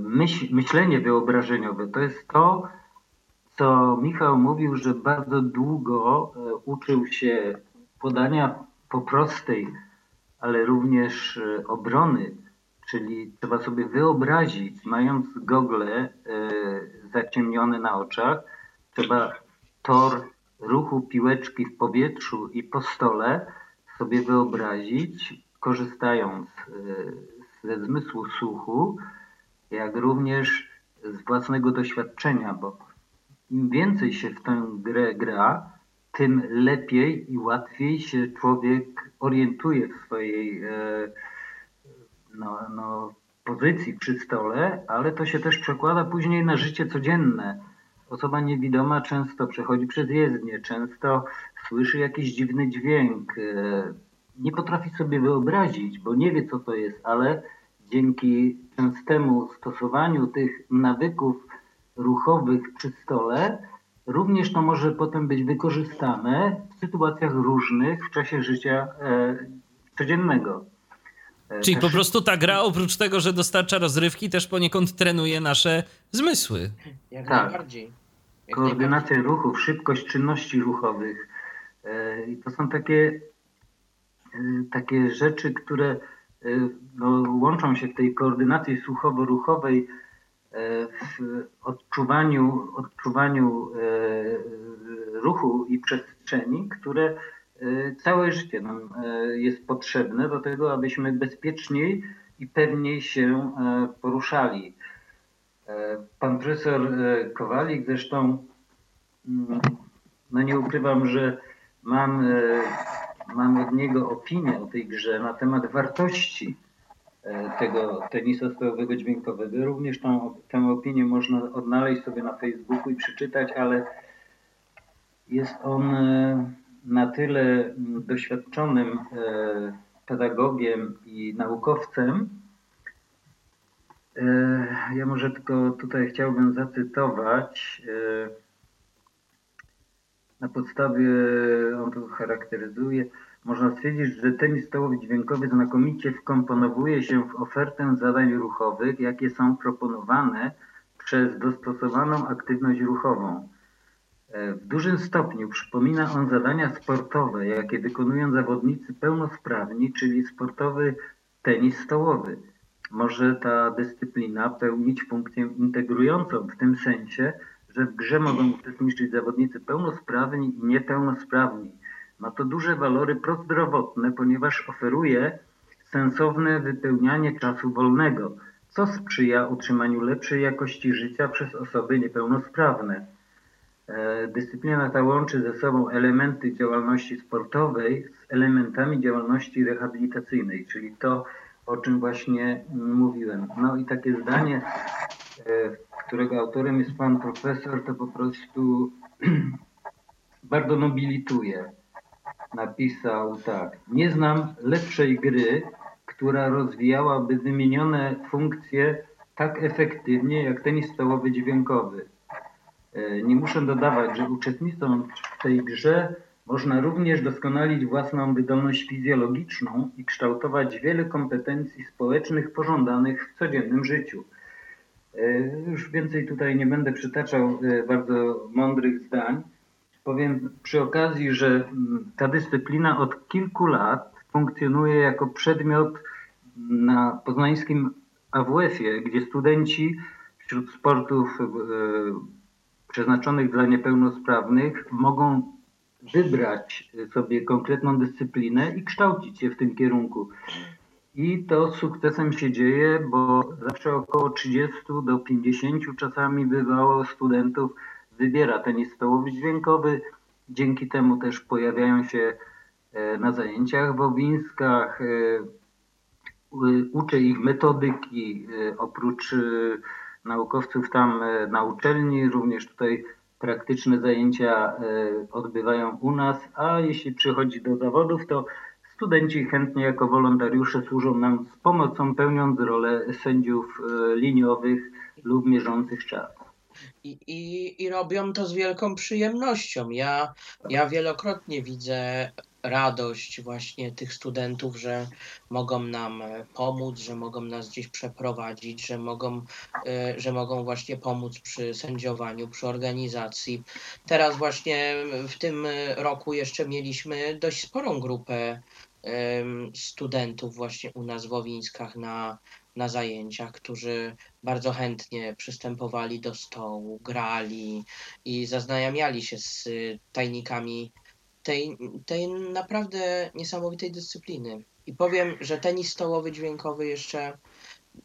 myśl, myślenie wyobrażeniowe to jest to, co Michał mówił, że bardzo długo e, uczył się podania po prostej, ale również e, obrony, czyli trzeba sobie wyobrazić, mając gogle e, zaciemnione na oczach, trzeba tor ruchu piłeczki w powietrzu i po stole sobie wyobrazić, korzystając e, ze zmysłu słuchu, jak również z własnego doświadczenia, bo im więcej się w tę grę gra, tym lepiej i łatwiej się człowiek orientuje w swojej e, no, no, pozycji przy stole, ale to się też przekłada później na życie codzienne. Osoba niewidoma często przechodzi przez jezdnię, często słyszy jakiś dziwny dźwięk, e, nie potrafi sobie wyobrazić, bo nie wie co to jest, ale dzięki częstemu stosowaniu tych nawyków ruchowych przy stole, również to może potem być wykorzystane w sytuacjach różnych w czasie życia e, codziennego. E, Czyli po prostu ta gra oprócz tego, że dostarcza rozrywki, też poniekąd trenuje nasze zmysły. Jak tak. najbardziej. Jak Koordynacja najbardziej. ruchów, szybkość czynności ruchowych. E, I to są takie, takie rzeczy, które no, łączą się w tej koordynacji słuchowo-ruchowej w odczuwaniu, odczuwaniu ruchu i przestrzeni, które Y, całe życie nam jest potrzebne do tego, abyśmy bezpieczniej i pewniej się poruszali. Pan profesor Kowalik zresztą, mm, no nie ukrywam, że mam, mam od niego opinię o tej grze na temat wartości tego tenisa stołowego dźwiękowego. Również tą, tę opinię można odnaleźć sobie na Facebooku i przeczytać, ale jest on na tyle doświadczonym e, pedagogiem i naukowcem. E, ja może tylko tutaj chciałbym zacytować. E, na podstawie, on to charakteryzuje, można stwierdzić, że tenis stołowy dźwiękowy znakomicie wkomponowuje się w ofertę zadań ruchowych, jakie są proponowane przez dostosowaną aktywność ruchową. E, w dużym stopniu przypomina on zadania sportowe, jakie wykonują zawodnicy pełnosprawni, czyli sportowy tenis stołowy. Może ta dyscyplina pełnić funkcję integrującą w tym sensie, że w grze mogą uczestniczyć zawodnicy pełnosprawni i niepełnosprawni. Ma to duże walory prozdrowotne, ponieważ oferuje sensowne wypełnianie czasu wolnego, co sprzyja utrzymaniu lepszej jakości życia przez osoby niepełnosprawne. E, dyscyplina ta łączy ze sobą elementy działalności sportowej z elementami działalności rehabilitacyjnej, czyli to, o czym właśnie mówiłem. No i takie zdanie, e, którego autorem jest pan profesor, to po prostu bardzo nobilituje. Napisał tak. Nie znam lepszej gry, która rozwijałaby wymienione funkcje tak efektywnie jak tenis stołowy dźwiękowy. E, nie muszę dodawać, że uczestnicząc w tej grze można również doskonalić własną wydolność fizjologiczną i kształtować wiele kompetencji społecznych pożądanych w codziennym życiu. E, już więcej tutaj nie będę przytaczał e, bardzo mądrych zdań. Powiem przy okazji, że mm, ta dyscyplina od kilku lat funkcjonuje jako przedmiot na poznańskim AWF-ie, gdzie studenci wśród sportów przeznaczonych dla niepełnosprawnych mogą wybrać sobie konkretną dyscyplinę i kształcić się w tym kierunku. I to z sukcesem się dzieje, bo zawsze około 30 do 50 czasami bywało studentów wybiera tenis stołowy dźwiękowy. Dzięki temu też pojawiają się e, na zajęciach w Owińskach. E, uczę ich metodyki, e, oprócz naukowców tam na uczelni, również tutaj praktyczne zajęcia odbywają u nas, a jeśli przychodzi do zawodów, to studenci chętnie jako wolontariusze służą nam z pomocą, pełniąc rolę sędziów liniowych lub mierzących czas. I, i, I robią to z wielką przyjemnością. Ja, ja wielokrotnie widzę radość właśnie tych studentów, że mogą nam e, pomóc, że mogą nas gdzieś przeprowadzić, że mogą, e, że mogą właśnie pomóc przy sędziowaniu, przy organizacji. Teraz właśnie w tym roku jeszcze mieliśmy dość sporą grupę studentów właśnie u nas w Owińskach na, na zajęciach, którzy bardzo chętnie przystępowali do stołu, grali i zaznajamiali się z y, tajnikami tej, tej naprawdę niesamowitej dyscypliny. I powiem, że tenis stołowy dźwiękowy jeszcze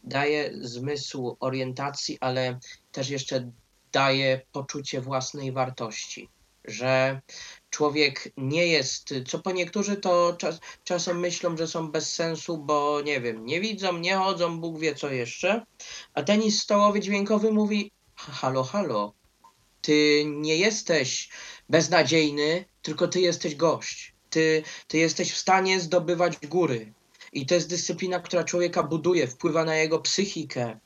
daje zmysł orientacji, ale też jeszcze daje poczucie własnej wartości, że człowiek nie jest, co po niektórzy to czas, czasem myślą, że są bez sensu, bo nie wiem, nie widzą, nie chodzą, Bóg wie co jeszcze, a tenis stołowy dźwiękowy mówi halo, halo, ty nie jesteś beznadziejny, tylko ty jesteś gość. Ty, ty jesteś w stanie zdobywać góry. I to jest dyscyplina, która człowieka buduje, wpływa na jego psychikę,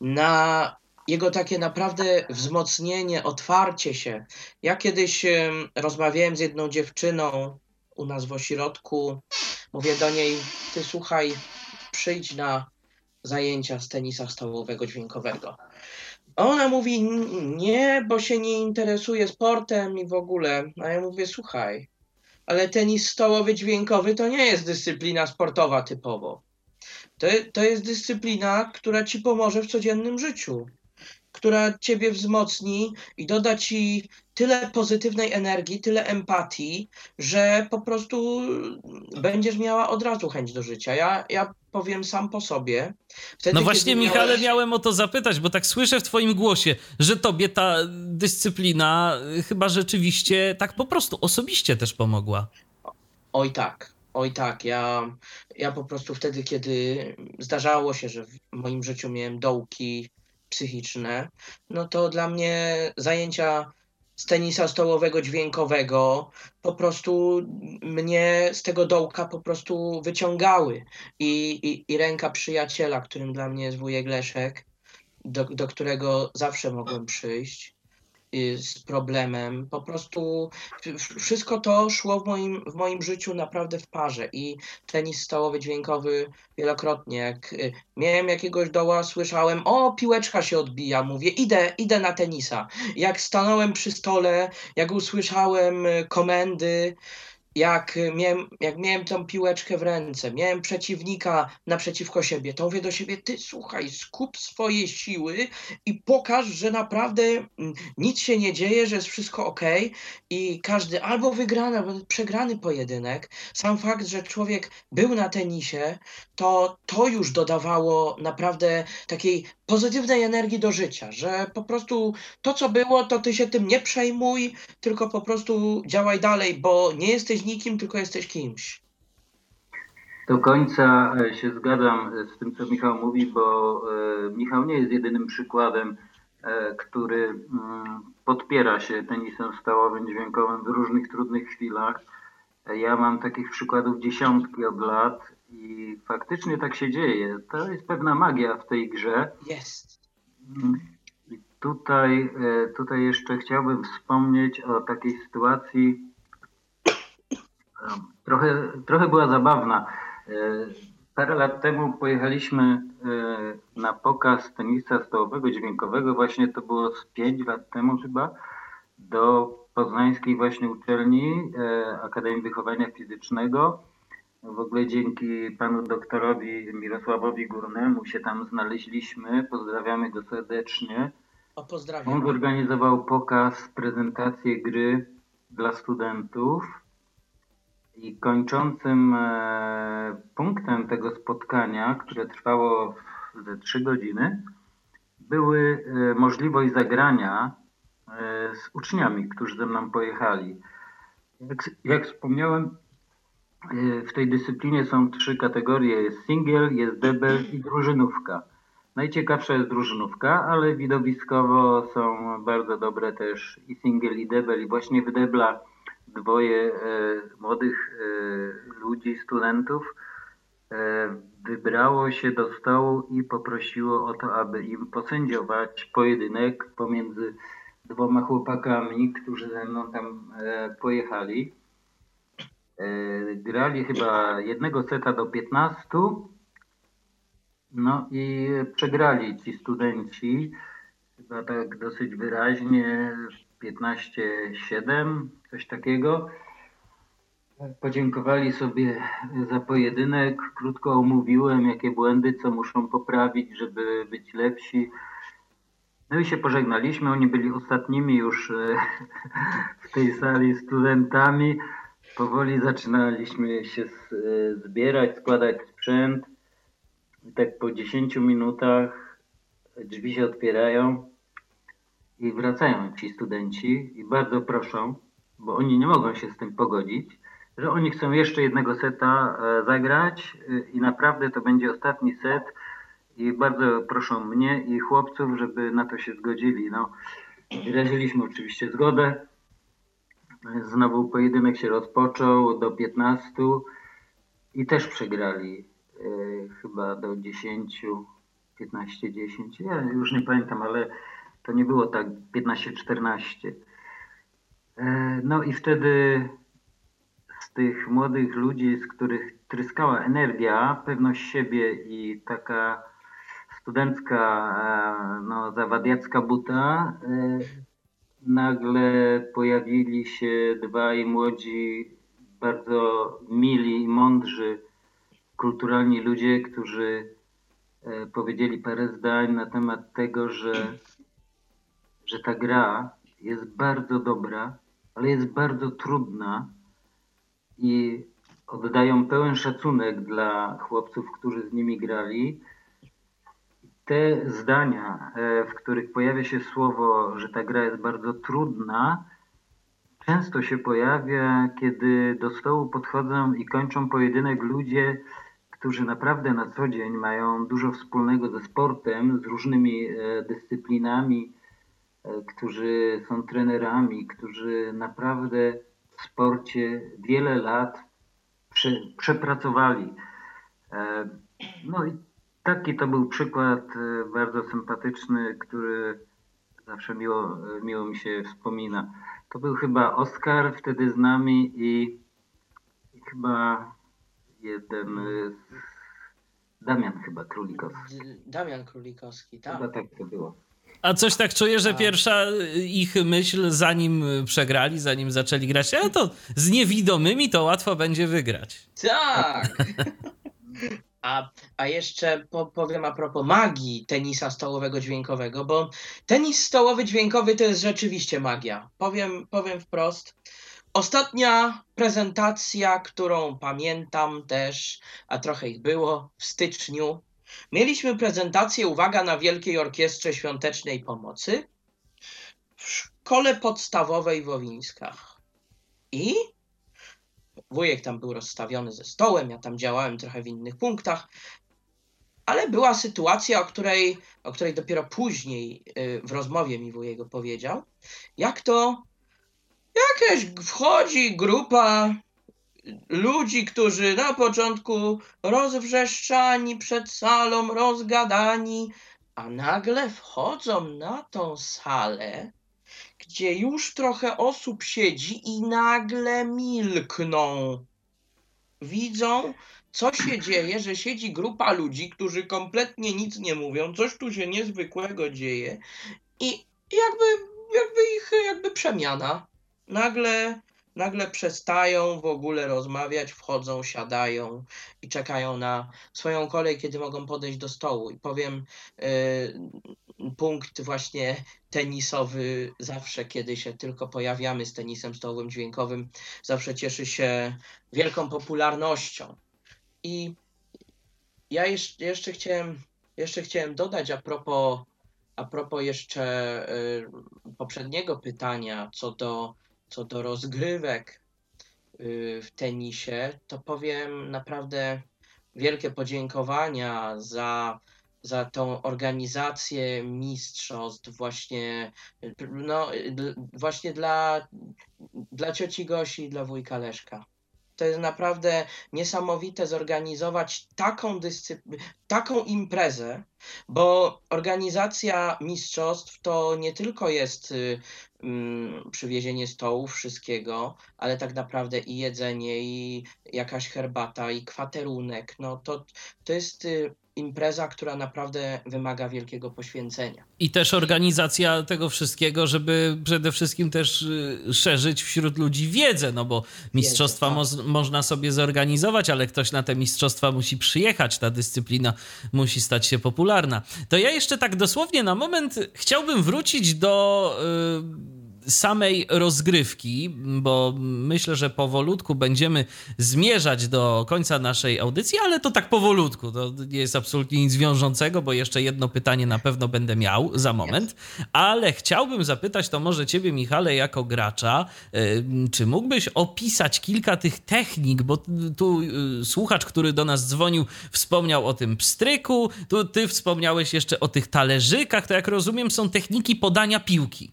na jego takie naprawdę wzmocnienie, otwarcie się. Ja kiedyś em, rozmawiałem z jedną dziewczyną u nas w ośrodku. Mówię do niej, ty słuchaj, przyjdź na zajęcia z tenisa stołowego dźwiękowego. Ona mówi, "N- nie, bo się nie interesuje sportem i w ogóle. A ja mówię, słuchaj, ale tenis stołowy dźwiękowy to nie jest dyscyplina sportowa typowo. To, to jest dyscyplina, która ci pomoże w codziennym życiu, która ciebie wzmocni i doda ci tyle pozytywnej energii, tyle empatii, że po prostu będziesz miała od razu chęć do życia. Ja, ja powiem sam po sobie. Wtedy, No właśnie, Michale, miałeś- miałem o to zapytać, bo tak słyszę w twoim głosie, że tobie ta dyscyplina y, chyba rzeczywiście tak po prostu osobiście też pomogła. Oj tak, oj tak. Ja, ja po prostu wtedy, kiedy zdarzało się, że w moim życiu miałem dołki psychiczne, no to dla mnie zajęcia z tenisa stołowego dźwiękowego po prostu mnie z tego dołka po prostu wyciągały. I, i, i ręka przyjaciela, którym dla mnie jest wujek Leszek, do, do którego zawsze mogłem przyjść z problemem. Po prostu wszystko to szło w moim, w moim życiu naprawdę w parze i tenis stołowy, dźwiękowy wielokrotnie. Jak y, miałem jakiegoś doła, słyszałem, o, piłeczka się odbija, mówię, idę, idę na tenisa. Jak stanąłem przy stole, jak usłyszałem y, komendy, jak miałem, jak miałem tą piłeczkę w ręce, miałem przeciwnika naprzeciwko siebie, to mówię do siebie, ty słuchaj, skup swoje siły i pokaż, że naprawdę mm, nic się nie dzieje, że jest wszystko ok i każdy albo wygrany, albo przegrany pojedynek, sam fakt, że człowiek był na tenisie, to to już dodawało naprawdę takiej pozytywnej energii do życia, że po prostu to, co było, to ty się tym nie przejmuj, tylko po prostu działaj dalej, bo nie jesteś nikim, tylko jesteś kimś. Do końca e, się zgadzam z tym, co Michał mówi, bo e, Michał nie jest jedynym przykładem, e, który mm, podpiera się tenisem stołowym, dźwiękowym w różnych trudnych chwilach. E, Ja mam takich przykładów dziesiątki od lat i faktycznie tak się dzieje. To jest pewna magia w tej grze. Jest. Mm, I tutaj, e, tutaj jeszcze chciałbym wspomnieć o takiej sytuacji, e, trochę, trochę była zabawna. E, Parę lat temu pojechaliśmy e, na pokaz tenisa stołowego, dźwiękowego, właśnie to było z 5 lat temu chyba, do poznańskiej właśnie uczelni e, Akademii Wychowania Fizycznego. W ogóle dzięki panu doktorowi Mirosławowi Górnemu się tam znaleźliśmy. Pozdrawiamy go serdecznie. O, On pozdrawiam. zorganizował pokaz, prezentację gry dla studentów i kończącym e, punktem tego spotkania, które trwało ze trzy godziny, były e, możliwość zagrania e, z uczniami, którzy ze mną pojechali. Jak, jak wspomniałem, w tej dyscyplinie są trzy kategorie. Jest single, jest debel i drużynówka. Najciekawsza jest drużynówka, ale widowiskowo są bardzo dobre też i single i debel. I właśnie w debla dwoje e, młodych e, ludzi, studentów e, wybrało się do stołu i poprosiło o to, aby im posędziować pojedynek pomiędzy dwoma chłopakami, którzy ze mną tam pojechali. Grali chyba jednego seta do 15. No i przegrali ci studenci chyba tak dosyć wyraźnie 15-7, coś takiego. Podziękowali sobie za pojedynek. Krótko omówiłem, jakie błędy, co muszą poprawić, żeby być lepsi. No i się pożegnaliśmy. Oni byli ostatnimi już e, w tej sali studentami. Powoli zaczynaliśmy się e, zbierać, składać sprzęt. I tak po 10 minutach drzwi się otwierają i wracają ci studenci i bardzo proszą, bo oni nie mogą się z tym pogodzić, że oni chcą jeszcze jednego seta e, zagrać i naprawdę to będzie ostatni set i bardzo proszą mnie i chłopców, żeby na to się zgodzili. No, wyraziliśmy oczywiście zgodę. Znowu pojedynek się rozpoczął do 15 i też przegrali e, chyba do 10, 15-10. Ja już nie pamiętam, ale to nie było tak 15-14. E, no i wtedy z tych młodych ludzi, z których tryskała energia, pewność siebie i taka studencka, e, no, zawadiacka buta, e, nagle pojawili się dwaj młodzi, bardzo mili i mądrzy, kulturalni ludzie, którzy powiedzieli parę zdań na temat tego, że, że ta gra jest bardzo dobra, ale jest bardzo trudna i oddają pełen szacunek dla chłopców, którzy z nimi grali. Te zdania, e, w których pojawia się słowo, że ta gra jest bardzo trudna, często się pojawia, kiedy do stołu podchodzą i kończą pojedynek ludzie, którzy naprawdę na co dzień mają dużo wspólnego ze sportem, z różnymi e, dyscyplinami, którzy są trenerami, którzy naprawdę w sporcie wiele lat prze, przepracowali. No i Taki to był przykład e, bardzo sympatyczny, który zawsze miło, e, miło mi się wspomina. To był chyba Oskar wtedy z nami i, i chyba jeden z Damian chyba Królikowski. Damian Królikowski, tak. Chyba tak to było. A coś tak czuję, że pierwsza ich myśl, zanim przegrali, zanim zaczęli grać, a to z niewidomymi to łatwo będzie wygrać. Tak! A, a jeszcze po, powiem a propos magii tenisa stołowego dźwiękowego, bo tenis stołowy dźwiękowy to jest rzeczywiście magia. Powiem, powiem wprost. Ostatnia prezentacja, którą pamiętam też, a trochę ich było, w styczniu. Mieliśmy prezentację, uwaga, na Wielkiej Orkiestrze Świątecznej Pomocy w szkole podstawowej w Owińskach. I wujek tam był rozstawiony ze stołem, ja tam działałem trochę w innych punktach, ale była sytuacja, o której, o której dopiero później y, w rozmowie mi wujek powiedział, jak to jakaś wchodzi grupa ludzi, którzy na początku rozwrzeszczani przed salą, rozgadani, a nagle wchodzą na tą salę gdzie już trochę osób siedzi i nagle milkną. Widzą, co się dzieje, że siedzi grupa ludzi, którzy kompletnie nic nie mówią, coś tu się niezwykłego dzieje i jakby, jakby ich jakby przemiana. Nagle nagle przestają w ogóle rozmawiać, wchodzą, siadają i czekają na swoją kolej, kiedy mogą podejść do stołu. I powiem, yy, punkt właśnie tenisowy, zawsze kiedy się tylko pojawiamy z tenisem stołowym dźwiękowym, zawsze cieszy się wielką popularnością. I ja jeszcze, jeszcze chciałem, jeszcze chciałem dodać a propos, a propos jeszcze yy, poprzedniego pytania co do co do rozgrywek y, w tenisie, to powiem naprawdę wielkie podziękowania za, za tą organizację mistrzostw właśnie, no, właśnie dla, dla cioci Gosi i dla wujka Leszka. To jest naprawdę niesamowite zorganizować taką, dyscypl- taką imprezę, bo organizacja mistrzostw to nie tylko jest y, mm, przywiezienie stołów, wszystkiego, ale tak naprawdę i jedzenie, i jakaś herbata, i kwaterunek. No to, to jest y, impreza, która naprawdę wymaga wielkiego poświęcenia. I też organizacja tego wszystkiego, żeby przede wszystkim też y, szerzyć wśród ludzi wiedzę, no bo mistrzostwa tak. mo- można sobie zorganizować, ale ktoś na te mistrzostwa musi przyjechać, ta dyscyplina musi stać się popularna. To ja jeszcze tak dosłownie na moment chciałbym wrócić do y, samej rozgrywki, bo myślę, że powolutku będziemy zmierzać do końca naszej audycji, ale to tak powolutku. To nie jest absolutnie nic wiążącego, bo jeszcze jedno pytanie na pewno będę miał za moment. Ale chciałbym zapytać to może ciebie, Michale, jako gracza, y, czy mógłbyś opisać kilka tych technik, bo tu y, słuchacz, który do nas dzwonił, wspomniał o tym pstryku, tu ty wspomniałeś jeszcze o tych talerzykach, to jak rozumiem są techniki podania piłki.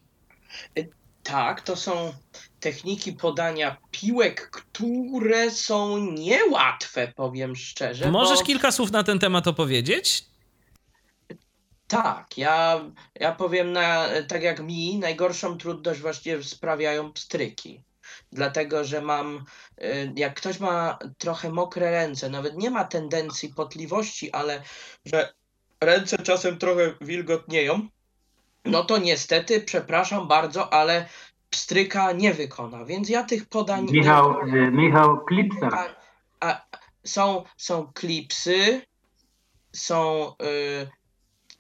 Tak, to są techniki podania piłek, które są niełatwe, powiem szczerze. Możesz bo... kilka słów na ten temat opowiedzieć? Tak, ja, ja powiem na, tak jak mi, najgorszą trudność właśnie sprawiają pstryki. Dlatego, że mam, y, jak ktoś ma trochę mokre ręce, nawet nie ma tendencji potliwości, ale że ręce czasem trochę wilgotnieją, no to niestety, przepraszam bardzo, ale pstryka nie wykona, więc ja tych podań... Michał, y, Michał Klipsa. A, a, są, są klipsy, są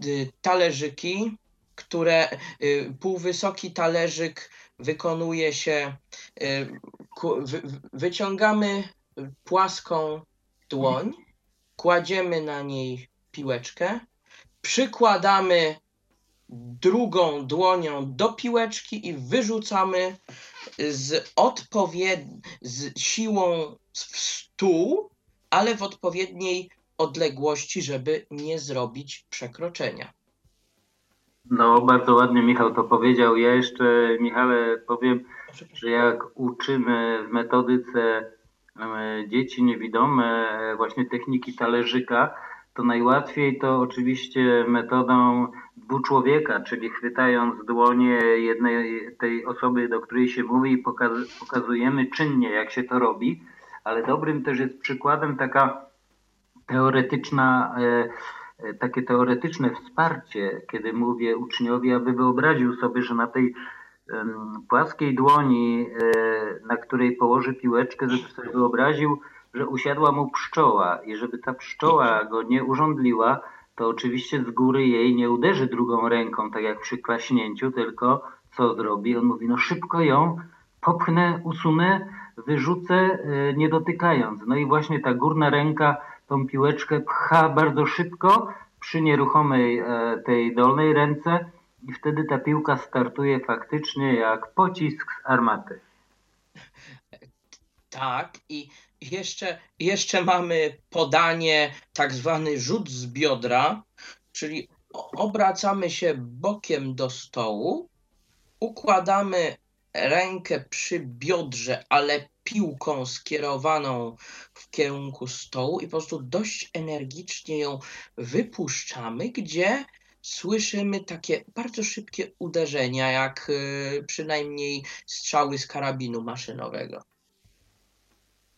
y, y, talerzyki, które y, półwysoki talerzyk wykonuje się, y, ku, wy- wyciągamy płaską dłoń, kładziemy na niej piłeczkę, przykładamy drugą dłonią do piłeczki i wyrzucamy z odpowied... z siłą w stół, ale w odpowiedniej odległości, żeby nie zrobić przekroczenia. No, bardzo ładnie Michał to powiedział. Ja jeszcze, Michale, powiem, że jak uczymy w metodyce dzieci niewidome właśnie techniki talerzyka, to najłatwiej to oczywiście metodą dwuczłowieka, czyli chwytając dłonie jednej tej osoby, do której się mówi i pokaz- pokazujemy czynnie, jak się to robi, ale dobrym też jest przykładem taka teoretyczna, e, takie teoretyczne wsparcie, kiedy mówię uczniowi, aby wyobraził sobie, że na tej płaskiej dłoni, e, na której położy piłeczkę, żeby sobie wyobraził, że usiadła mu pszczoła i żeby ta pszczoła go nie urządliła, to oczywiście z góry jej nie uderzy drugą ręką, tak jak przy klaśnięciu, tylko co zrobi? On mówi, no szybko ją popchnę, usunę, wyrzucę, e, nie dotykając. No i właśnie ta górna ręka tą piłeczkę pcha bardzo szybko przy nieruchomej e, tej dolnej ręce i wtedy ta piłka startuje faktycznie jak pocisk z armaty. Tak, i jeszcze, jeszcze mamy podanie, tak zwany rzut z biodra, czyli obracamy się bokiem do stołu, układamy rękę przy biodrze, ale piłką skierowaną w kierunku stołu i po prostu dość energicznie ją wypuszczamy, gdzie słyszymy takie bardzo szybkie uderzenia, jak y, przynajmniej strzały z karabinu maszynowego.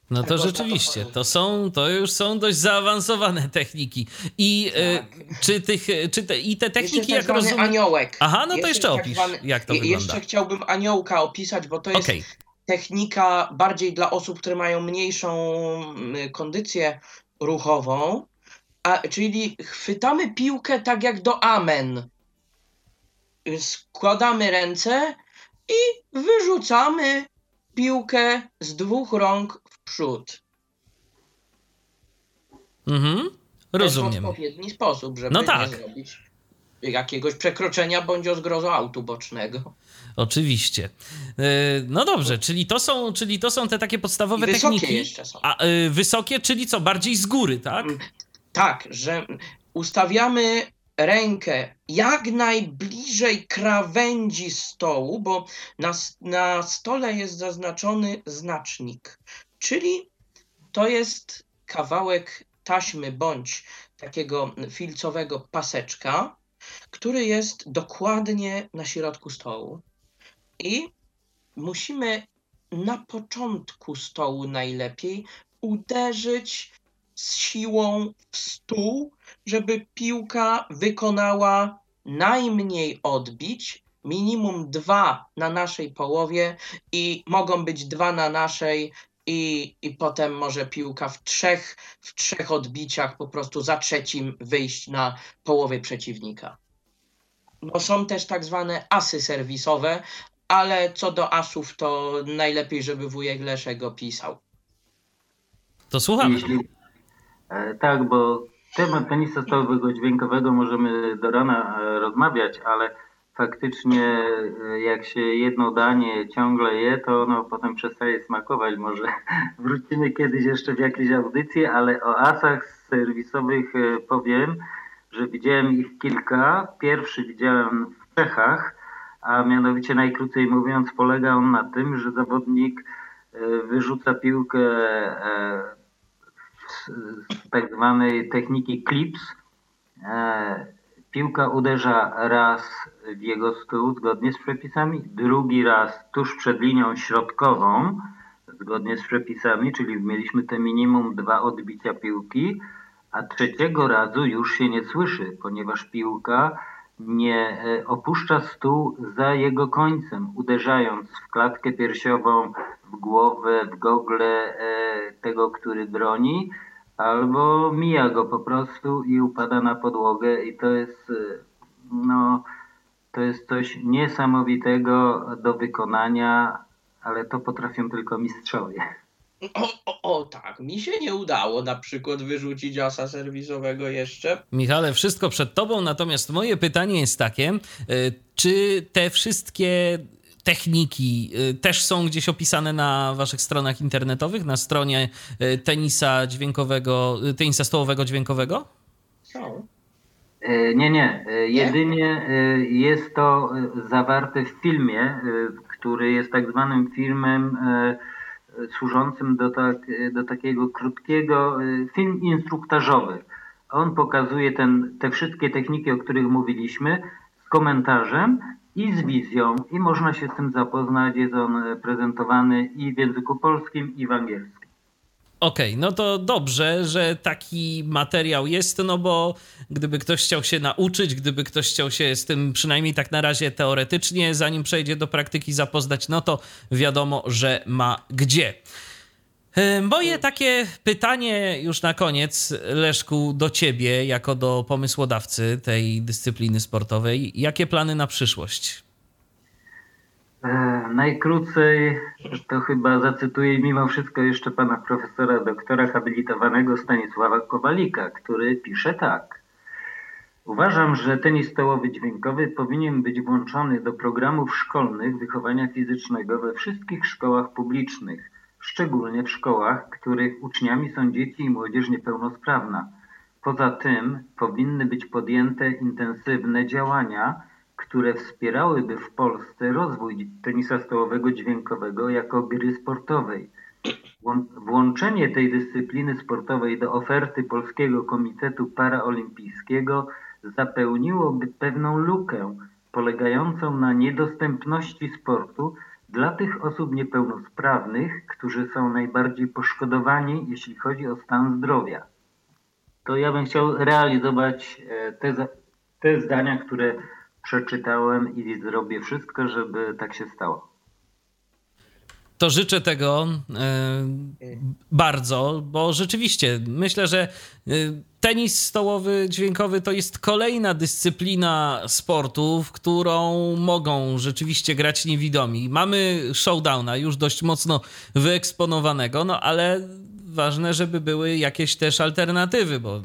No to to rzeczywiście, to są, to już są dość zaawansowane techniki. I e, Tak. czy tych, czy te, i te techniki, Jeszcze tak jak rozumiem... aniołek. Aha, no to jeszcze tak opisz, zwany- jak to wygląda. Jeszcze chciałbym aniołka opisać, bo to jest Okej, technika bardziej dla osób, które mają mniejszą mm, kondycję ruchową, a, czyli chwytamy piłkę tak jak do amen. Składamy ręce i wyrzucamy piłkę z dwóch rąk przód. mhm. rozumiem. W odpowiedni sposób, żeby No tak. nie zrobić jakiegoś przekroczenia bądź o autu bocznego. Oczywiście. E, No dobrze, czyli to są, czyli to są te takie podstawowe I wysokie techniki. jeszcze są. A e, wysokie, czyli co, bardziej z góry, tak? Mm, Tak, że ustawiamy rękę jak najbliżej krawędzi stołu, bo na, na stole jest zaznaczony znacznik, czyli to jest kawałek taśmy bądź takiego filcowego paseczka, który jest dokładnie na środku stołu. I musimy na początku stołu najlepiej uderzyć z siłą w stół, żeby piłka wykonała najmniej odbić, minimum dwa na naszej połowie i mogą być dwa na naszej i, i potem może piłka w trzech, w trzech odbiciach po prostu za trzecim wyjść na połowie przeciwnika. Bo są też tak zwane asy serwisowe, ale co do asów to najlepiej, żeby wujek Leszek opisał. To słucham. Jeśli, e, tak, bo temat tenisa stołowego dźwiękowego możemy do rana e, rozmawiać, ale faktycznie e, jak się jedno danie ciągle je, to ono potem przestaje smakować. Może wrócimy kiedyś jeszcze w jakieś audycje, ale o asach serwisowych e, powiem, że widziałem ich kilka. Pierwszy widziałem w Czechach, a mianowicie najkrócej mówiąc polega on na tym, że zawodnik e, wyrzuca piłkę z tak zwanej techniki clips. Piłka uderza raz w jego stół zgodnie z przepisami, drugi raz tuż przed linią środkową zgodnie z przepisami, czyli mieliśmy te minimum dwa odbicia piłki, a trzeciego razu już się nie słyszy, ponieważ piłka nie e, opuszcza stół za jego końcem, uderzając w klatkę piersiową, w głowę, w gogle e, tego, który broni, albo mija go po prostu i upada na podłogę i to jest y, no to jest coś niesamowitego do wykonania, ale to potrafią tylko mistrzowie. O, o, o, tak, mi się nie udało na przykład wyrzucić asa serwisowego jeszcze. Michale, wszystko przed tobą, natomiast moje pytanie jest takie, y, czy te wszystkie techniki y, też są gdzieś opisane na waszych stronach internetowych, na stronie y, tenisa dźwiękowego, y, tenisa stołowego dźwiękowego? Są. E, nie, nie. E, jedynie e, jest to zawarte w filmie, który jest tak zwanym filmem służącym do, tak, do takiego krótkiego, film instruktażowy. On pokazuje ten, te wszystkie techniki, o których mówiliśmy, z komentarzem i z wizją i można się z tym zapoznać. Jest on prezentowany i w języku polskim, i w angielskim. Okej, okay, no to dobrze, że taki materiał jest, no bo gdyby ktoś chciał się nauczyć, gdyby ktoś chciał się z tym przynajmniej tak na razie teoretycznie, zanim przejdzie do praktyki, zapoznać, no to wiadomo, że ma gdzie. E, moje takie pytanie już na koniec, Leszku, do ciebie, jako do pomysłodawcy tej dyscypliny sportowej. Jakie plany na przyszłość? E, najkrócej to chyba zacytuję mimo wszystko jeszcze pana profesora doktora habilitowanego Stanisława Kowalika, który pisze tak. Uważam, że tenis stołowy dźwiękowy powinien być włączony do programów szkolnych wychowania fizycznego we wszystkich szkołach publicznych szczególnie w szkołach, których uczniami są dzieci i młodzież niepełnosprawna. Poza tym powinny być podjęte intensywne działania, które wspierałyby w Polsce rozwój tenisa stołowego dźwiękowego jako gry sportowej. Włączenie tej dyscypliny sportowej do oferty Polskiego Komitetu Paraolimpijskiego zapełniłoby pewną lukę polegającą na niedostępności sportu dla tych osób niepełnosprawnych, którzy są najbardziej poszkodowani, jeśli chodzi o stan zdrowia. To ja bym chciał realizować e, te, te zdania, które przeczytałem i zrobię wszystko, żeby tak się stało to życzę tego e, bardzo, bo rzeczywiście myślę, że e, tenis stołowy dźwiękowy to jest kolejna dyscyplina sportu, w którą mogą rzeczywiście grać niewidomi. Mamy showdowna już dość mocno wyeksponowanego, no ale ważne, żeby były jakieś też alternatywy, bo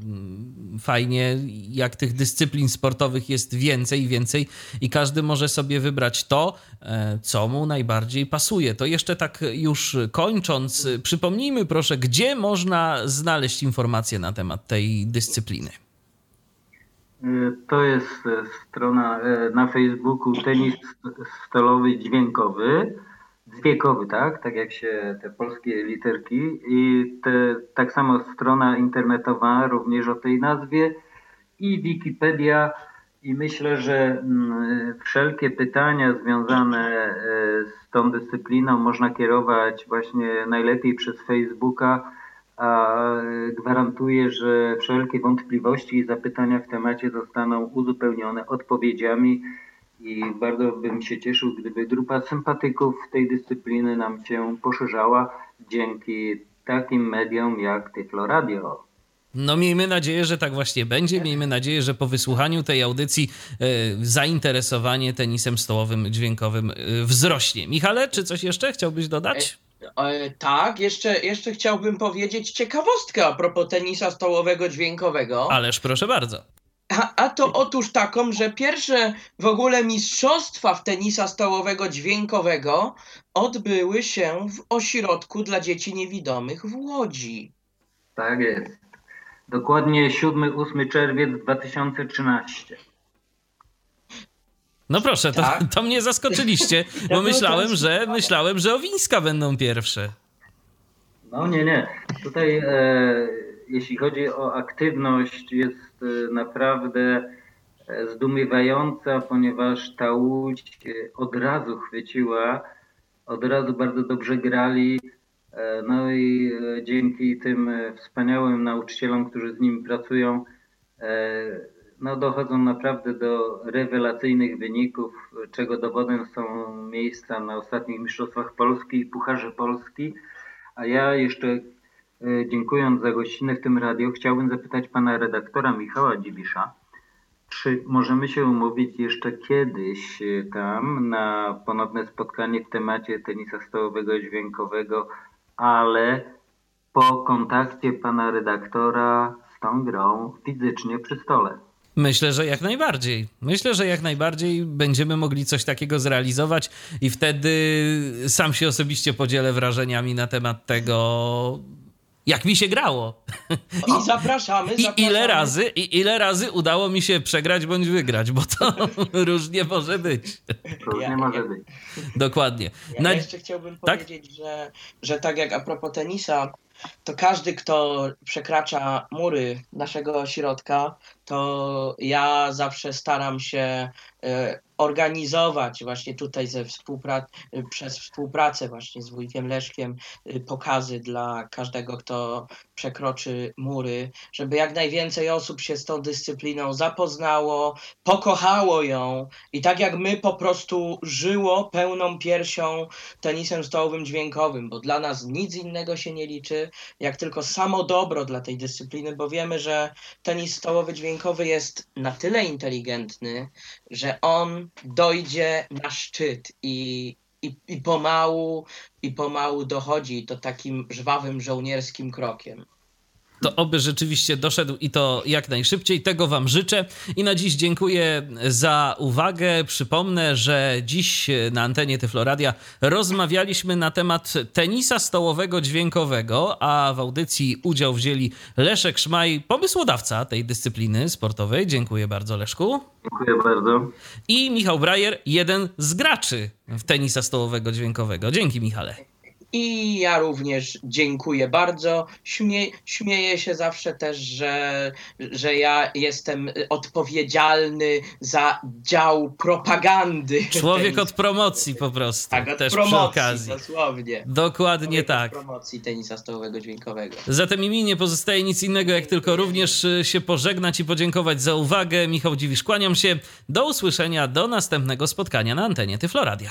fajnie, jak tych dyscyplin sportowych jest więcej i więcej i każdy może sobie wybrać to, e, co mu najbardziej pasuje. To jeszcze tak już kończąc, przypomnijmy proszę, gdzie można znaleźć informacje na temat tej dyscypliny. E, to jest strona e, na Facebooku Tenis Stolowy Dźwiękowy zwiekowy, tak? Tak jak się te polskie literki i te, tak samo strona internetowa również o tej nazwie i Wikipedia i myślę, że mm, wszelkie pytania związane e, z tą dyscypliną można kierować właśnie najlepiej przez Facebooka, a gwarantuję, że wszelkie wątpliwości i zapytania w temacie zostaną uzupełnione odpowiedziami i bardzo bym się cieszył, gdyby grupa sympatyków tej dyscypliny nam się poszerzała dzięki takim mediom jak Tyflo Radio. No miejmy nadzieję, że tak właśnie będzie. Miejmy nadzieję, że po wysłuchaniu tej audycji e, zainteresowanie tenisem stołowym dźwiękowym e, wzrośnie. Michale, czy coś jeszcze chciałbyś dodać? E, tak, jeszcze, jeszcze chciałbym powiedzieć ciekawostkę a propos tenisa stołowego dźwiękowego. Ależ proszę bardzo. A, a to otóż taką, że pierwsze w ogóle mistrzostwa w tenisa stołowego dźwiękowego odbyły się w ośrodku dla dzieci niewidomych w Łodzi. Tak jest. Dokładnie 7-8 czerwiec 2013. No proszę, to, Tak? to mnie zaskoczyliście, bo myślałem, że myślałem, że Owińska będą pierwsze. No nie, nie. Tutaj e, jeśli chodzi o aktywność jest e, naprawdę e, zdumiewająca, ponieważ ta łódź e, od razu chwyciła, od razu bardzo dobrze grali. E, no i e, dzięki tym wspaniałym nauczycielom, którzy z nimi pracują, no dochodzą naprawdę do rewelacyjnych wyników, czego dowodem są miejsca na ostatnich Mistrzostwach Polski i Pucharze Polski. A ja jeszcze dziękując za gościnę w tym radio, chciałbym zapytać pana redaktora Michała Dziwisza, czy możemy się umówić jeszcze kiedyś e, tam na ponowne spotkanie w temacie tenisa stołowego dźwiękowego, ale po kontakcie pana redaktora z tą grą fizycznie przy stole. Myślę, że jak najbardziej. Myślę, że jak najbardziej będziemy mogli coś takiego zrealizować i wtedy sam się osobiście podzielę wrażeniami na temat tego, jak mi się grało. I zapraszamy, I zapraszamy. ile razy, i ile razy udało mi się przegrać bądź wygrać, bo to różnie może być. Różnie Ja- może ja- być. Dokładnie. Ja Na- jeszcze chciałbym Tak? powiedzieć, że, że tak jak a propos tenisa, to każdy, kto przekracza mury naszego ośrodka, to ja zawsze staram się e, organizować właśnie tutaj ze współpra- przez współpracę właśnie z wujkiem Leszkiem e, pokazy dla każdego, kto przekroczy mury, żeby jak najwięcej osób się z tą dyscypliną zapoznało, pokochało ją i tak jak my po prostu żyło pełną piersią tenisem stołowym dźwiękowym, bo dla nas nic innego się nie liczy, jak tylko samo dobro dla tej dyscypliny, bo wiemy, że tenis stołowy dźwiękowy jest na tyle inteligentny, że on dojdzie na szczyt i, i, i pomału, i pomału dochodzi to takim żwawym żołnierskim krokiem. To oby rzeczywiście doszedł i to jak najszybciej. Tego Wam życzę. I na dziś dziękuję za uwagę. Przypomnę, że dziś na antenie Tyfloradia rozmawialiśmy na temat tenisa stołowego dźwiękowego, a w audycji udział wzięli Leszek Szmaj, pomysłodawca tej dyscypliny sportowej. Dziękuję bardzo, Leszku. Dziękuję bardzo. I Michał Brajer, jeden z graczy tenisa stołowego dźwiękowego. Dzięki, Michale. I ja również dziękuję bardzo. Śmie, śmieję się zawsze też, że, że ja jestem odpowiedzialny za dział propagandy. Człowiek od promocji po prostu. tak, od też promocji, przy okazji. dosłownie. Dokładnie Człowiek od tak. promocji tenisa stołowego dźwiękowego. Zatem mi nie pozostaje nic innego, jak tylko również y, się pożegnać i podziękować za uwagę. Michał Dziwisz, kłaniam się. Do usłyszenia, do następnego spotkania na antenie Tyfloradia.